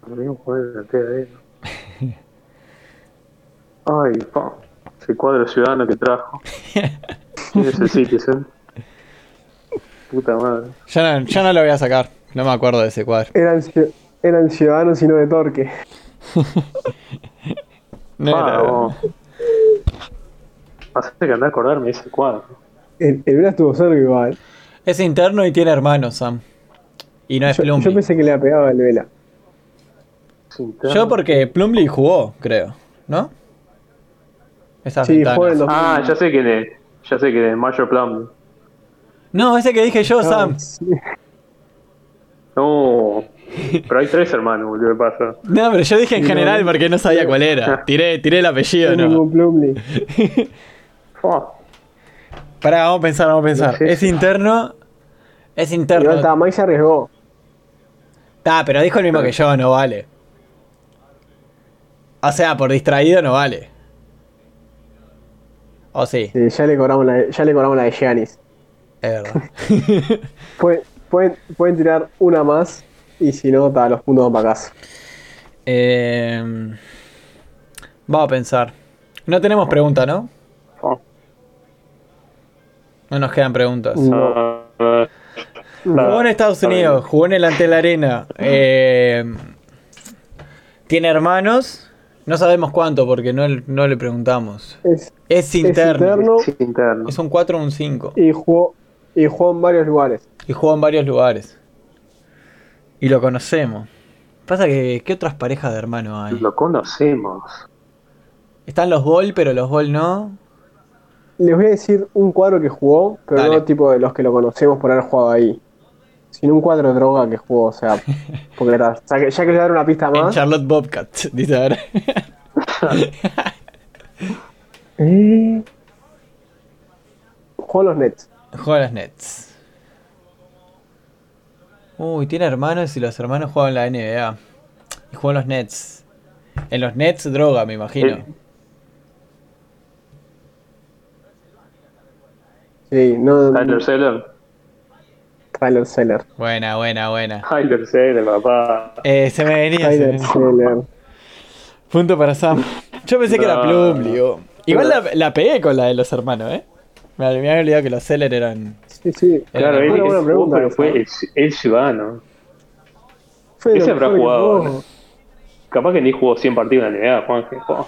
Podríamos jugar en la tela de él. Ay, pa. Ese cuadro ciudadano que trajo. ¿Quién es el Citizen? Puta madre. Yo no, yo no lo voy a sacar. No me acuerdo de ese cuadro. Eran, eran ciudadanos y no de Torque. No Ah, era- que andar a acordarme de ese cuadro. El, el Vela estuvo cerca igual. Es interno y tiene hermanos, Sam. Y no es Yo, Plumbly. yo Yo, pensé que le había pegado el Vela. Interno. porque Plumbly jugó, creo. ¿No? Esas Sí, en los- Ah, ya sé quién es. Ya sé quién es. Major Plum. No, ese que dije yo, Sam. Ay, sí. No. Pero hay tres hermanos, boludo. ¿Qué pasa? No, pero yo dije en No. general porque no sabía cuál era. Tiré, tiré el apellido, No. Pará, vamos a pensar, vamos a pensar. No. Es interno. Es interno. estaba Mike se arriesgó. Ah, pero dijo el mismo que yo, no vale. O sea, por distraído no vale. O sí, Sí, ya le cobramos la, de- ya le cobramos la de Giannis. es verdad. Pueden, pueden, pueden tirar una más y si no, ta, los puntos para casa. Eh, vamos a pensar. No tenemos pregunta, ¿no? No nos quedan preguntas. No. Jugó en Estados. Unidos, jugó en el Ante la Arena. eh, tiene hermanos. No sabemos cuánto porque no, no le preguntamos. Es, Es interno. interno. Es interno. Es un 4 o un 5. y jugó, y jugó en varios lugares. Y jugó en varios lugares. Y lo conocemos. Pasa que, ¿qué otras parejas de hermanos hay? Lo conocemos. Están los Ball, pero los Ball no. Les voy a decir un cuadro que jugó, pero Dale. no tipo de los que lo conocemos por haber jugado ahí. Sin un cuadro de droga que jugó, o sea, porque era- ya que, ya que le dar una pista En más. Charlotte Bobcat, dice ahora. Eh, jugó en los Nets. Juega a los Nets. Uy, tiene hermanos y los hermanos juegan en la NBA. Y juegan los Nets. En los Nets, droga, me imagino. Eh. Sí, no. Tyler Seller. Tyler Seller. Buena, buena, buena. Tyler Seller, papá. Eh, se me venía. Tyler. Seller. Punto para Sam. Yo pensé que era. Plum, digo. Igual la, la pegué con la de los hermanos, ¿eh? Me había me había olvidado que los Seller eran. Sí, sí. Claro, Era él, buena jugó, pregunta pero fue el, de Ese habrá jugado. Capaz que ni jugó 100 partidos en la NBA, Juan. que, oh,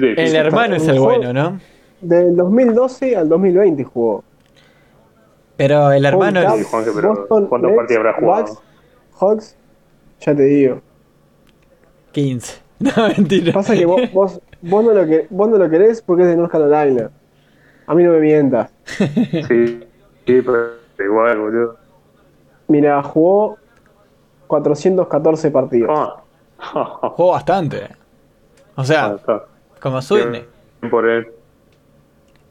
El hermano es el bueno, ¿no? Del 2012 al 2020 jugó. Pero el hermano Sí, pero Boston, ¿cuántos Nets, partidos habrá jugado? Bucks, Hawks, ya te digo. 15. No, mentira. Pasa que vos, vos, vos, no lo que, vos no lo querés porque es de North Carolina. A mí no me mientas. Sí, sí, pero igual, boludo. Mira, jugó 414 partidos. Ah. Jugó bastante. O Ah, sea, está. como. Bien Por él.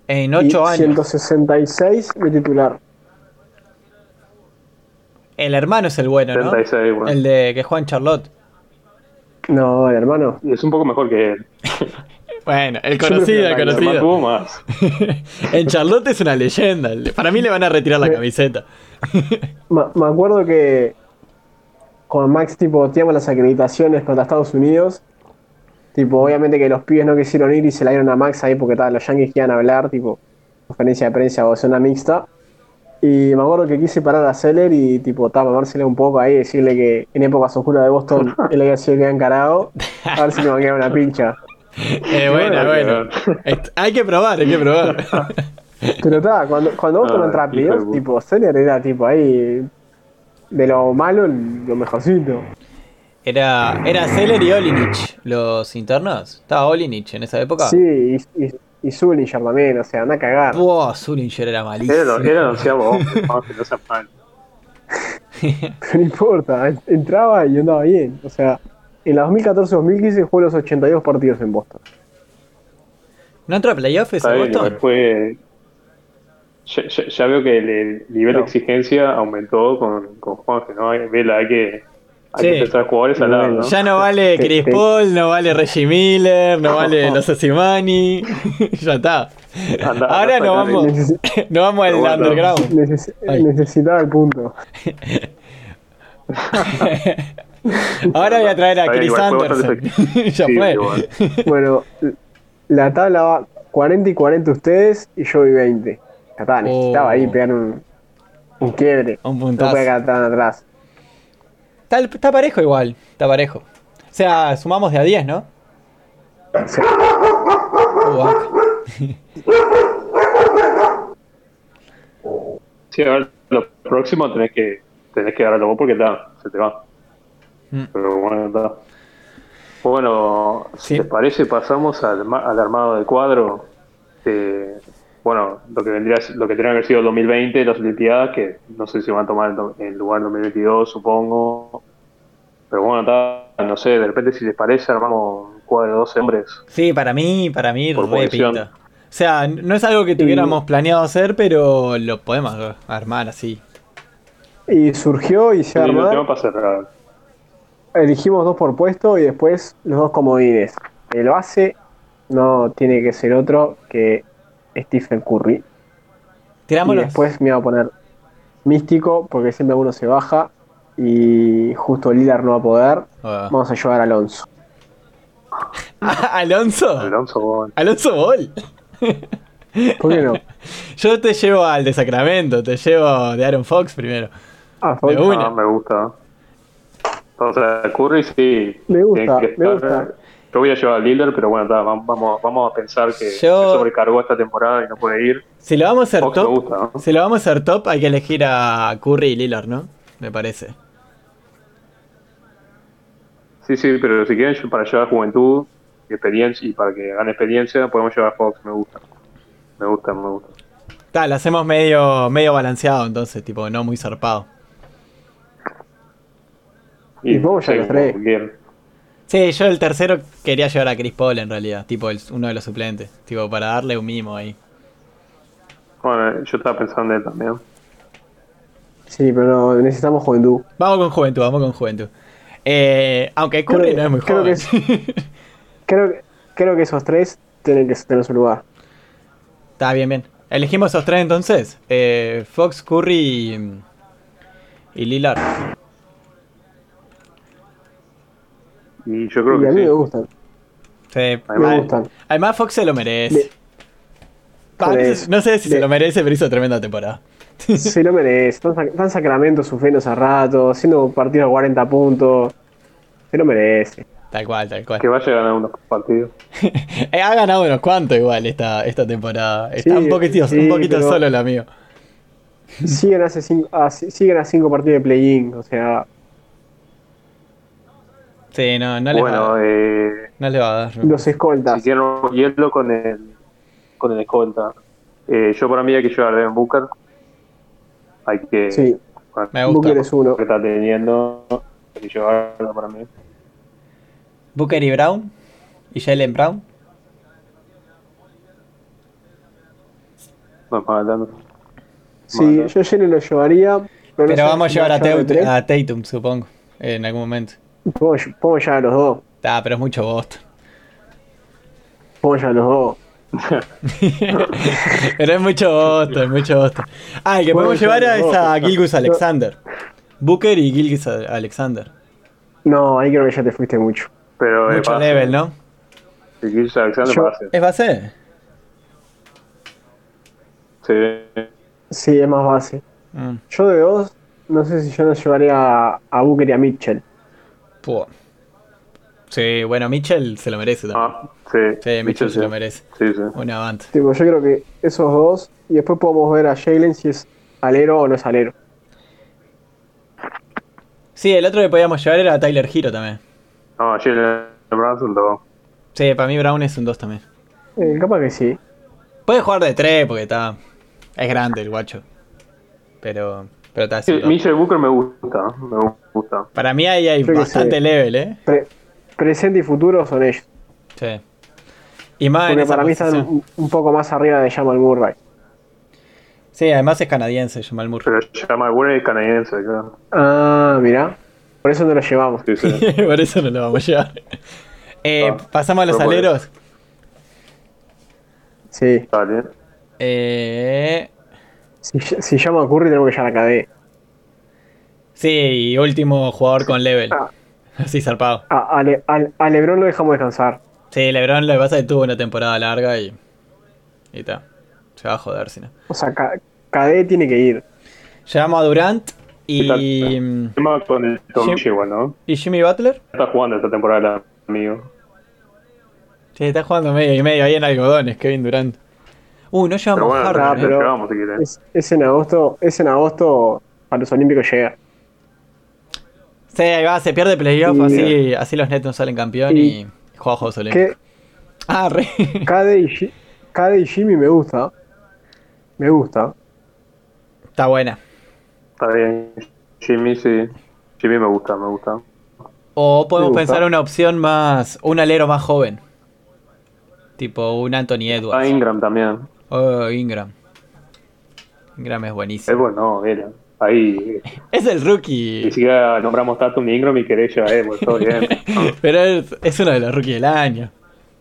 En y 8 años. 166 de titular. El hermano es el bueno, ¿no? 36, bueno. El de que juega en Charlotte. No, el hermano. Y es un poco mejor que él. Bueno, el conocido, el conocido. tuvo más. en Charlotte es una leyenda. Para mí le van a retirar la camiseta. Me acuerdo que con Max, tipo, teníamos las acreditaciones contra Estados Unidos. Tipo, obviamente que los pibes no quisieron ir y se la dieron a Max ahí porque estaban los Yankees que iban a hablar, tipo, conferencia de prensa o zona mixta. Y me acuerdo que quise parar a Seller y, tipo, ta, mamársele un poco ahí decirle que en épocas oscuras de Boston él había sido que había encarado. A ver si me mangueaba una pincha. Eh, bueno, bueno, Hay que probar, hay que probar. Pero está, cuando, cuando Boston Ah, entraba a tipo, Seller era tipo ahí. De lo malo, lo mejorcito. Era, era Seller y Olinich los internos. Estaba Olinich en esa época. Sí, y, y, y Zullinger también, o sea, anda a cagar. Buah, Zullinger era malísimo. Era, era Juan, que no sea mal. No importa, en- entraba y andaba bien. O sea, en la 2014-2015 jugó los 82 partidos en Boston. ¿No entró a playoff ese Está bien, Boston? fue. Ya, ya- ya veo que el, el nivel No. de exigencia aumentó con, con Juanje, ¿no? Vela, hay que, hay Sí. que empezar jugadores al lado, Bueno, ¿no? Ya no vale Chris Paul, no vale Reggie Miller, no vale los Osimani. ya está. Anda- Ahora anda no vamos, no vamos al bueno. underground. neces- Ay. necesitaba el punto. Ahora voy a traer a Chris igual Anderson. ya Sí, fue. igual. Bueno, la tabla va 40 y 40 ustedes y yo vi 20. Ya está, necesitaba Oh. ahí pegar un, un quiebre. Un No puntazo. puede quedar tan atrás. Está, está parejo igual, está parejo. O sea, sumamos de a 10, ¿no? Sí. Uh. Sí, a ver, lo próximo tenés que, tenés que vos porque está, se te va. Mm. Pero bueno, está. Bueno, si Sí. te parece, pasamos al, al armado de cuadro. de, bueno, lo que vendría lo que tendría que haber sido el 2020, las Olimpiadas, que no sé si van a tomar el, lugar en 2022, supongo. Pero bueno, está, no sé, de repente si les parece, armamos un cuadro de 12 hombres. Sí, para mí, para mí, Por pinta. O sea, no es algo que tuviéramos planeado hacer, pero lo podemos armar así. Y surgió y se armó. Elegimos dos por puesto y después los dos comodines. El base no tiene que ser otro que Stephen Curry. Y Tirámonos. después me voy a poner místico porque siempre uno se baja y justo Lillard no va a poder. Ah. Vamos a llevar a Alonso. Alonso. Alonso, Ball. ¿Por qué no? Yo te llevo al de Sacramento, te llevo de Aaron Fox primero. Ah, De Fox. una. Ah, me gusta. Entonces, Curry sí. Me gusta, me gusta. Yo voy a llevar al Lillard, pero bueno, vamos, vamos a pensar que Yo- se sobrecargó esta temporada y no puede ir. Si lo vamos a hacer Fox top, gusta, ¿no? si lo vamos a hacer top, hay que elegir a Curry y Lillard, ¿no? Me parece. Sí, sí, pero si quieren para llevar juventud y experiencia y para que gane experiencia, podemos llevar a Fox, me gusta. Me gusta, me gusta. Tal, lo hacemos medio, medio balanceado entonces, tipo, no muy zarpado. Y vamos ya sí, los tres. quieran. Sí, yo el tercero quería llevar a Chris Paul en realidad, tipo el- uno de los suplentes, tipo para darle un mimo ahí. Bueno, yo estaba pensando en él también. Sí, pero necesitamos juventud. Vamos con juventud, vamos con juventud. Eh, aunque Curry Creo- no es muy creo joven. que Creo, que- creo que esos tres tienen que tener su lugar. Está bien, bien. Elegimos esos tres entonces. Eh, Fox, Curry y, y Lillard. Y yo creo Y a que mí sí. me gustan. Sí. Me Además, gustan. Además Fox se lo merece. De- Pa- por no sé- si se lo merece, pero hizo tremenda temporada. Se lo merece. Está en Sac- está en Sacramento sufriendo hace rato, haciendo partidos de 40 puntos. Se lo merece. Tal cual, tal cual. que vaya a ganar unos partidos. Eh, ha ganado unos cuantos igual esta, esta temporada. Está Sí, un poquito, sí, un poquito pero- solo el amigo. Siguen, hace cinco, a, siguen a cinco partidos de play-in. O sea, Sí, no, no le va a bueno, dar. eh, No le va a dar. los escoltas. si quieren hielo con el, con el escolta. Eh, yo para mí hay que llevar a Devin Booker. Hay que. Sí, bueno, Me gusta. Booker es uno. que está teniendo. Hay que llevarlo para mí. Booker y Brown. Y Jalen Brown. No tanto. Sí, yo Jalen lo llevaría. Pero, vamos a llevar a, a Tatum, supongo. En algún momento. Podemos, podemos llevar a los dos. Ah, pero es mucho Boston. Podemos llevar a los dos. pero es mucho Boston, mucho Boston. Ah, el que podemos llevar ya es a. Gilgus Alexander. Booker y Gilgus Alexander. No, ahí creo que ya te fuiste mucho. Pero es Mucho level, ¿no? Quieres Alexander, Yo- base. ¿Es base? Sí. Sí, es más base. Mm, Yo de dos, no sé si yo no llevaría a, a Booker y a Mitchell. Puh. Sí, bueno, Mitchell se lo merece también. Ah, sí. sí, Mitchell se lo merece. Sí, sí. Una. Tipo, yo creo que esos dos, y después podemos ver a Jalen si es alero o no es alero. Sí, el otro que podíamos llevar era Tyler Hero también. No, Jalen Brown son dos. Sí, para mí Brown es un 2 también. Eh, capaz que sí. Puede jugar de 3 porque está. Es grande el guacho. Pero. Pero está Sí, así. Mitchell Booker me gusta. Me gusta. Para mí ahí hay bastante level, ¿eh? Pre- presente y futuro son ellos. Sí. Y más Porque para mí están un, un poco más arriba de Jamal Murray. Sí, además es canadiense, Jamal Murray. Pero llama Murray es canadiense, claro. Ah, mirá. Por eso no lo llevamos. Sí, sí. Por eso no lo vamos a llevar. Eh, Ah, pasamos a los aleros. Sí. Dale. Eh, Si, si llama a Curry, tenemos que llevar a KD. sí, y último jugador con level. Ah. Así zarpado. A, a Le- al- a LeBron lo dejamos descansar. Sí, LeBron lo que pasa es que tuvo una temporada larga y. Y está. Se va a joder si no. O sea, KD tiene que ir. Llevamos a Durant y. Tema con el igual, ¿no? ¿Y Jimmy Butler? Está jugando esta temporada, amigo. Sí, está jugando medio y medio ahí en algodones, Kevin Durant. Uh, no Pero llevamos bueno, a ah, Harden, ¿eh? si. Es, es en agosto, es en agosto para los Olímpicos llega. Sí, ahí va, se pierde playoff, Y- así, así los Nets no salen campeón y, Y- juega Juegos Olímpicos. Que Ah, re. KD y, Ji- KD y Jimmy me gusta. Me gusta. Está buena. Está bien. Jimmy, sí. Jimmy me gusta, me gusta. O podemos gusta. pensar una opción más, un alero más joven. Tipo un Anthony Ah, Edwards. Ingram también. Oh, Ingram. Ingram es Es buenísimo. bueno, no, era. Ahí. Es el Ni rookie. siquiera nombramos Tatum ni Ingram y querés llevar a Edwards, todo bien. ¿no? Pero es, es uno de los rookies del año.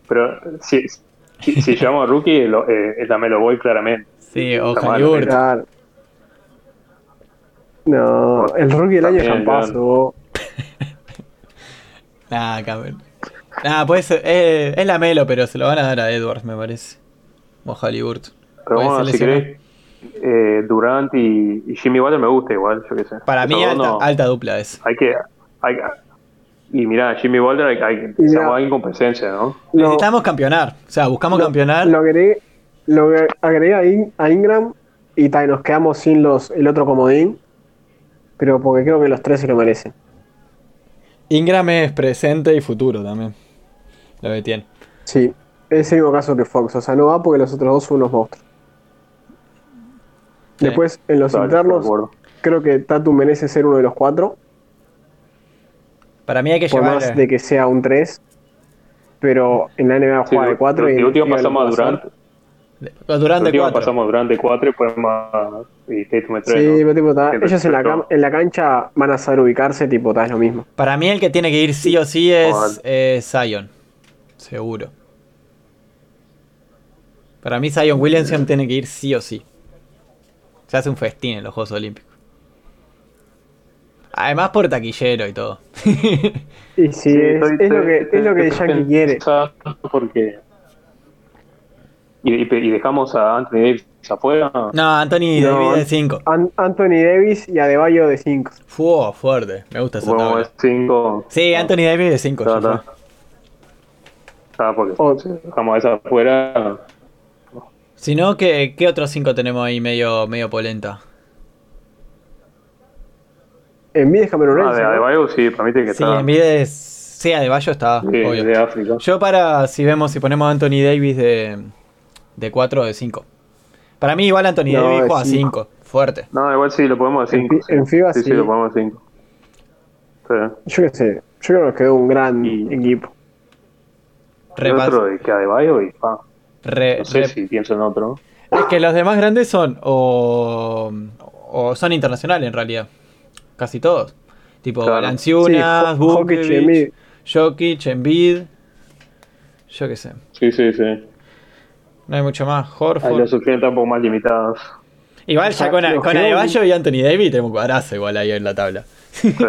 Pero si, si, si llevamos a Rookie, lo, eh, es la Melo Boy claramente. Sí, o. Claro. No, el rookie del año es Campazo. Nah, cabrón. Nah, puede ser. eh, es la Melo, pero se lo van a dar a Edwards, me parece. O Halliburton. Pero bueno, si querés, eh, Durant y, y Jimmy Butler me gusta igual, yo qué sé. Para mí, Esos alta, dos no- alta dupla es. Hay que. Hay, y mira, Jimmy Butler hay, hay, mirá. estamos ahí con presencia, ¿no? Lo, Necesitamos campeonar. O sea, buscamos lo- campeonar. lo agregué, lo agregué a, In- a Ingram y ta, nos quedamos sin los el otro comodín. Pero porque creo que los tres se lo merecen. Ingram es presente y futuro también. Lo que tiene. Sí, es el mismo caso que Fox. O sea, no va porque los otros dos son unos monstruos. Sí. Después, en los internos, creo que Tatum merece ser uno de los cuatro. Para mí hay que por llevar. más de que sea un 3. Pero en la NBA Sí, juega de 4 y en último pasamos a Durant. Durant de último 4. pasamos Durant de 4 y después más. Y Tatum de 3. Sí, ¿no? pero tipo, ta, ellos en la, cam- en la cancha van a saber ubicarse, tipo, ta, es lo mismo. Para mí el que tiene que ir sí o sí es eh, Zion. Seguro. Para mí Zion Williamson tiene que ir sí o sí. Se hace un festín en los Juegos Olímpicos. Además por taquillero y todo. Y sí, es, estoy- es lo que, estoy- es lo que Yankee quiere. Porque. Y, y- y dejamos a Anthony Davis afuera. No, Anthony No, Davis de 5. An- Anthony Davis y Adebayo de 5. Fue fuerte. Me gusta esa tabla. es 5. Sí, Anthony Davis de 5. Está, está. Ah, porque Oh. si dejamos a esa afuera. Si no, ¿qué, qué otros 5 tenemos ahí medio, medio polenta? En mí es Cameron Ah, de ¿no? Adebayo sí, para mí tiene que Sí, estar. en vez de. Sí, Adebayo está, de, obvio. de África. Yo para, si vemos, si ponemos a Anthony Davis de, de 4 o de 5. Para mí igual Anthony No, Davis de juega a cinco. 5, fuerte. No, igual sí, lo podemos a En 5. fi- en FIBA sí, sí, sí. lo podemos a 5. Sí. Yo qué sé. Yo creo que nos quedó un gran Y- equipo. Repas- otro de que Adebayo y pa. Re- No sé re- si pienso en otro. Es que los demás grandes son o, o son internacionales en realidad. Casi todos. Tipo Claro. Sí, Ho- Jokic, Embiid. Yo qué sé. Sí, sí, sí. No hay mucho más. Ahí Horford. las opciones están un poco más limitadas. Igual ya con, Adebayo y Anthony Davis tenemos un cuadrazo igual ahí en la tabla. Sí.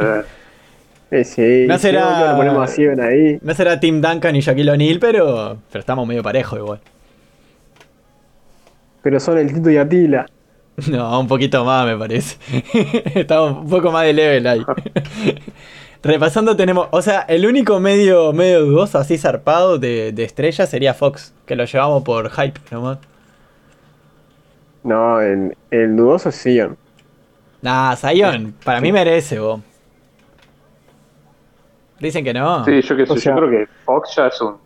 Sí, No será- no, lo ponemos así, ven ahí. No será Tim Duncan y Shaquille O'Neal, pero, pero estamos medio parejos igual. Pero son el Tito y Atila. No, un poquito más me parece. Estamos un poco más de level ahí. Repasando tenemos, o sea, el único medio medio dudoso así zarpado de, de estrella sería Fox, que lo llevamos por hype nomás. No, el, el dudoso es Sion. Nah, Zion, para mí merece, vos. Dicen que no. Sí, yo que sé, O sea- yo creo que Fox ya es un.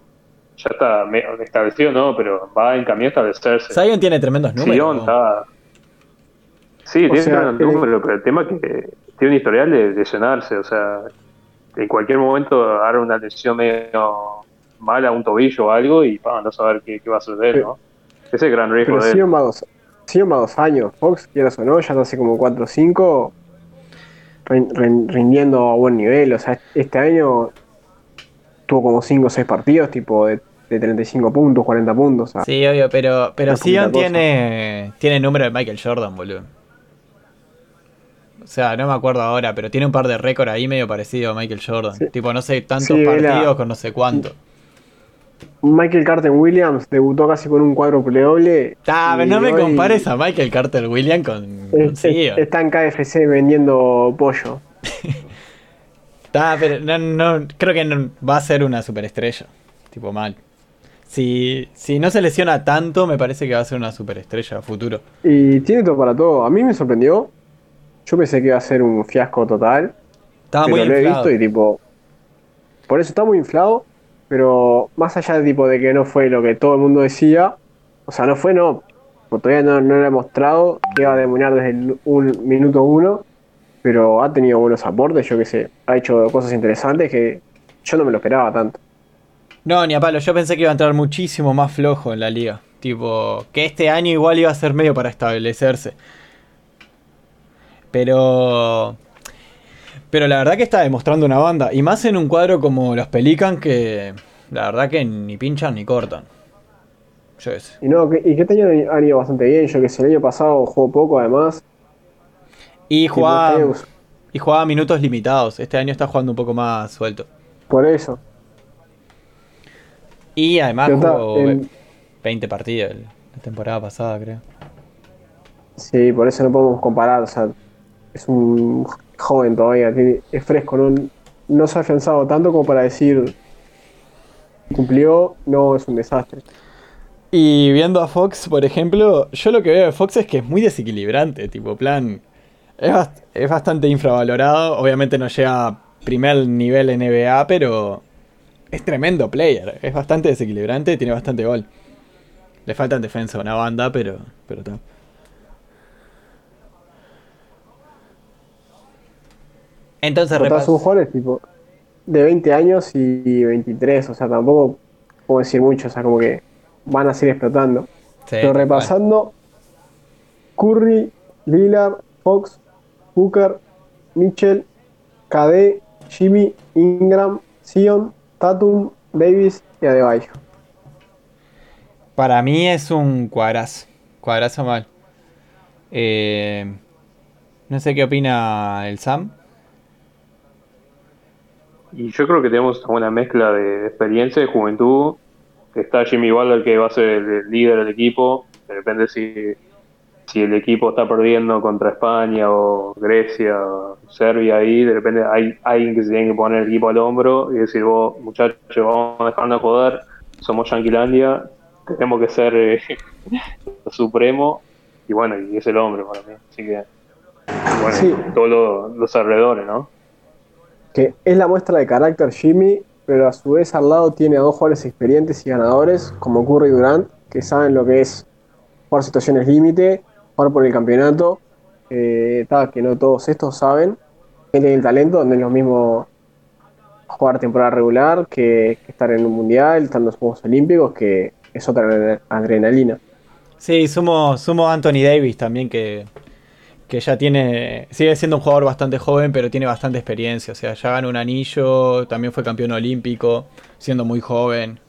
Ya está me- establecido, ¿no? Pero va en camino a establecerse. Zion tiene tremendos números. Sion vos. está. Sí, O tiene sea, un el- número, pero el tema es que tiene un historial de lesionarse, o sea, en cualquier momento hará una lesión medio mala, un tobillo o algo, y pa, no saber qué, qué va a suceder, ¿no? Ese es el gran riesgo Pero de él. Sion va, dos, Sion va dos años. Fox, quieras o no, ya está hace como 4 o 5 rin- rin- rindiendo a buen nivel. O sea, este año tuvo como 5 o 6 partidos, tipo de, de 35 puntos, 40 puntos. o sea, Sí, obvio, pero, pero Sion cosa. tiene, tiene número de Michael Jordan, boludo. O sea, no me acuerdo ahora, pero tiene un par de récords ahí medio parecido a Michael Jordan. Sí. Tipo, no sé, tantos Sí, partidos con no sé cuánto. Michael Carter Williams debutó casi con un cuádruple doble. Ah, pero no me hoy compares a Michael Carter Williams con, con es- es- Sion. está en KFC vendiendo pollo. Ah, pero no, no, creo que no- va a ser una superestrella. Tipo mal. Si, si no se lesiona tanto, me parece que va a ser una superestrella a futuro. Y tiene todo para todo. A mí me sorprendió. Yo pensé que iba a ser un fiasco total. Estaba pero muy lo he visto y tipo. Por eso está muy inflado. Pero más allá de tipo de que no fue lo que todo el mundo decía. O sea, no fue no. porque Todavía no, no lo he mostrado que iba a demorar desde el un, minuto uno. Pero ha tenido buenos aportes, yo qué sé. Ha hecho cosas interesantes que yo no me lo esperaba tanto. No, ni a palo. Yo pensé que iba a entrar muchísimo más flojo en la liga. Tipo, que este año igual iba a ser medio para establecerse. Pero. Pero la verdad que está demostrando una banda. Y más en un cuadro como los Pelican que. La verdad que ni pinchan ni cortan. Yo qué sé. Y no, que, y que este año han ido bastante bien. Yo que sé, el año pasado jugó poco además. Y jugaba, y jugaba minutos limitados. Este año está jugando un poco más suelto. por eso. Y además jugó en- 20 partidos la temporada pasada, creo. Sí, por eso no podemos comparar. O sea, es un joven todavía, tiene- es fresco, no, no se ha afianzado tanto como para decir cumplió, no es un desastre. Y viendo a Fox, por ejemplo, yo lo que veo de Fox es que es muy desequilibrante, tipo plan. Es, bast- es bastante infravalorado, obviamente no llega a primer nivel NBA, pero es tremendo player, es bastante desequilibrante, tiene bastante gol. Le falta en defensa una banda, pero pero está. Entonces repas- son jugadores tipo. de 20 años y 23, o sea, tampoco puedo decir mucho, o sea, como que van a seguir explotando. Pero repasando, Curry, Lillard, Fox, Booker, Mitchell, KD, Jimmy, Ingram, Sion, Tatum, Davis y Adebayo. Para mí es un cuadrazo. Cuadrazo mal. Eh, no sé qué opina el Sam. Y yo creo que tenemos una mezcla de experiencia, de juventud. Está Jimmy Butler que va a ser el líder del equipo. Depende si, si el equipo está perdiendo contra España o Grecia o Serbia ahí. De repente hay alguien que se tiene que poner el equipo al hombro y decir, vos muchachos, vamos a dejarnos joder. Somos Yanquilandia, tenemos que ser eh, supremo. Y bueno, y es el hombre para mí. Así que, bueno, todos los alrededores, ¿no? que es la muestra de carácter Jimmy, pero a su vez al lado tiene a dos jugadores experientes y ganadores, como Curry y Durant, que saben lo que es jugar situaciones límite, jugar por el campeonato, eh, que no todos estos saben, que tienen el talento, donde es lo mismo jugar temporada regular que, estar en un mundial, estar en los Juegos Olímpicos, que es otra adrenalina. Sí, sumo, sumo Anthony Davis también, que que ya tiene, sigue siendo un jugador bastante joven, pero tiene bastante experiencia. O sea, ya ganó un anillo, también fue campeón olímpico, siendo muy joven.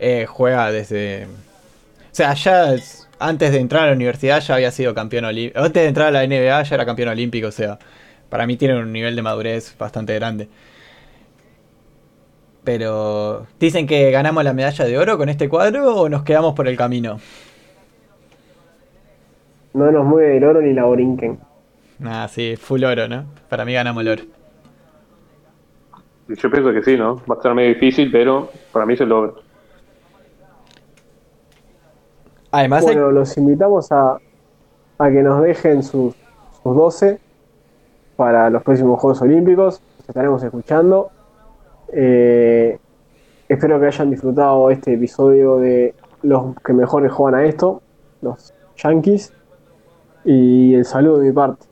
Eh, juega desde... O sea, ya antes de entrar a la universidad ya había sido campeón olímpico. Antes de entrar a la NBA ya era campeón olímpico. O sea, para mí tiene un nivel de madurez bastante grande. Pero, ¿dicen que ganamos la medalla de oro con este cuadro o nos quedamos por el camino? no nos mueve el oro ni la borinquen. Ah, sí, full oro, ¿no? Para mí ganamos el oro. Yo pienso que sí, ¿no? Va a estar medio difícil, pero para mí se logra. Además, bueno, los invitamos a, a que nos dejen sus, sus 12 para los próximos Juegos Olímpicos. Los estaremos escuchando. Eh, espero que hayan disfrutado este episodio de los que mejores juegan a esto, los Yankees. Y el saludo de mi parte.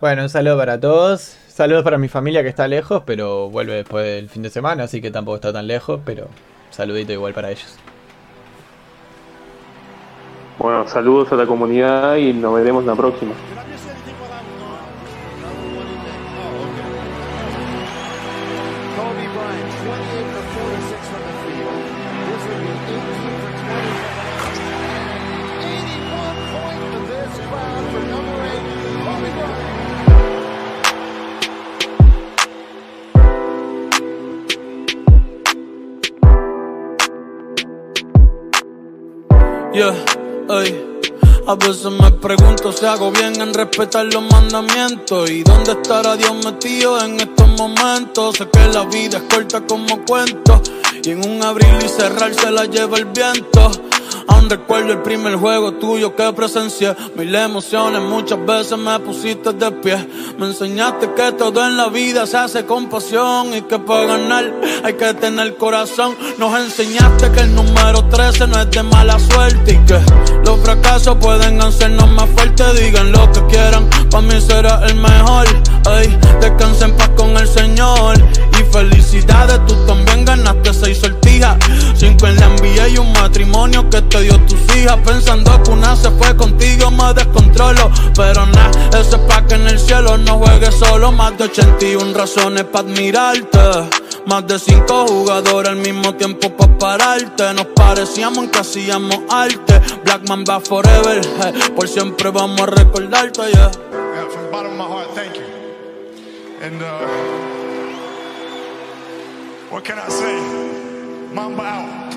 Bueno, un saludo para todos. Saludos para mi familia que está lejos, pero vuelve después del fin de semana, así que tampoco está tan lejos, pero saludito igual para ellos. Bueno, saludos a la comunidad y nos veremos la próxima. A veces me pregunto si hago bien en respetar los mandamientos y dónde estará Dios metido en estos momentos. Sé que la vida es corta como cuento y en un abrir y cerrar se la lleva el viento. Aún recuerdo el primer juego tuyo que presencié. Mil emociones, muchas veces me pusiste de pie. Me enseñaste que todo en la vida se hace con pasión y que para ganar hay que tener corazón. Nos enseñaste que el número 13 no es de mala suerte y que los fracasos pueden hacernos más fuertes. Digan lo que quieran, para mí será el mejor. Ay, descansen en paz con el Señor. Felicidades, tú también ganaste seis sortijas. Cinco en la envía y un matrimonio que te dio tus hijas. Pensando que una se fue contigo, me descontrolo. Pero nada, eso es pa' que en el cielo no juegues solo. Más de 81 razones para admirarte. Más de cinco jugadores al mismo tiempo para pararte. Nos parecíamos en que hacíamos arte. Blackman va forever. por siempre vamos a recordarte, yeah. from bottom of my heart, thank you. And uh, what can I say? Mamba out.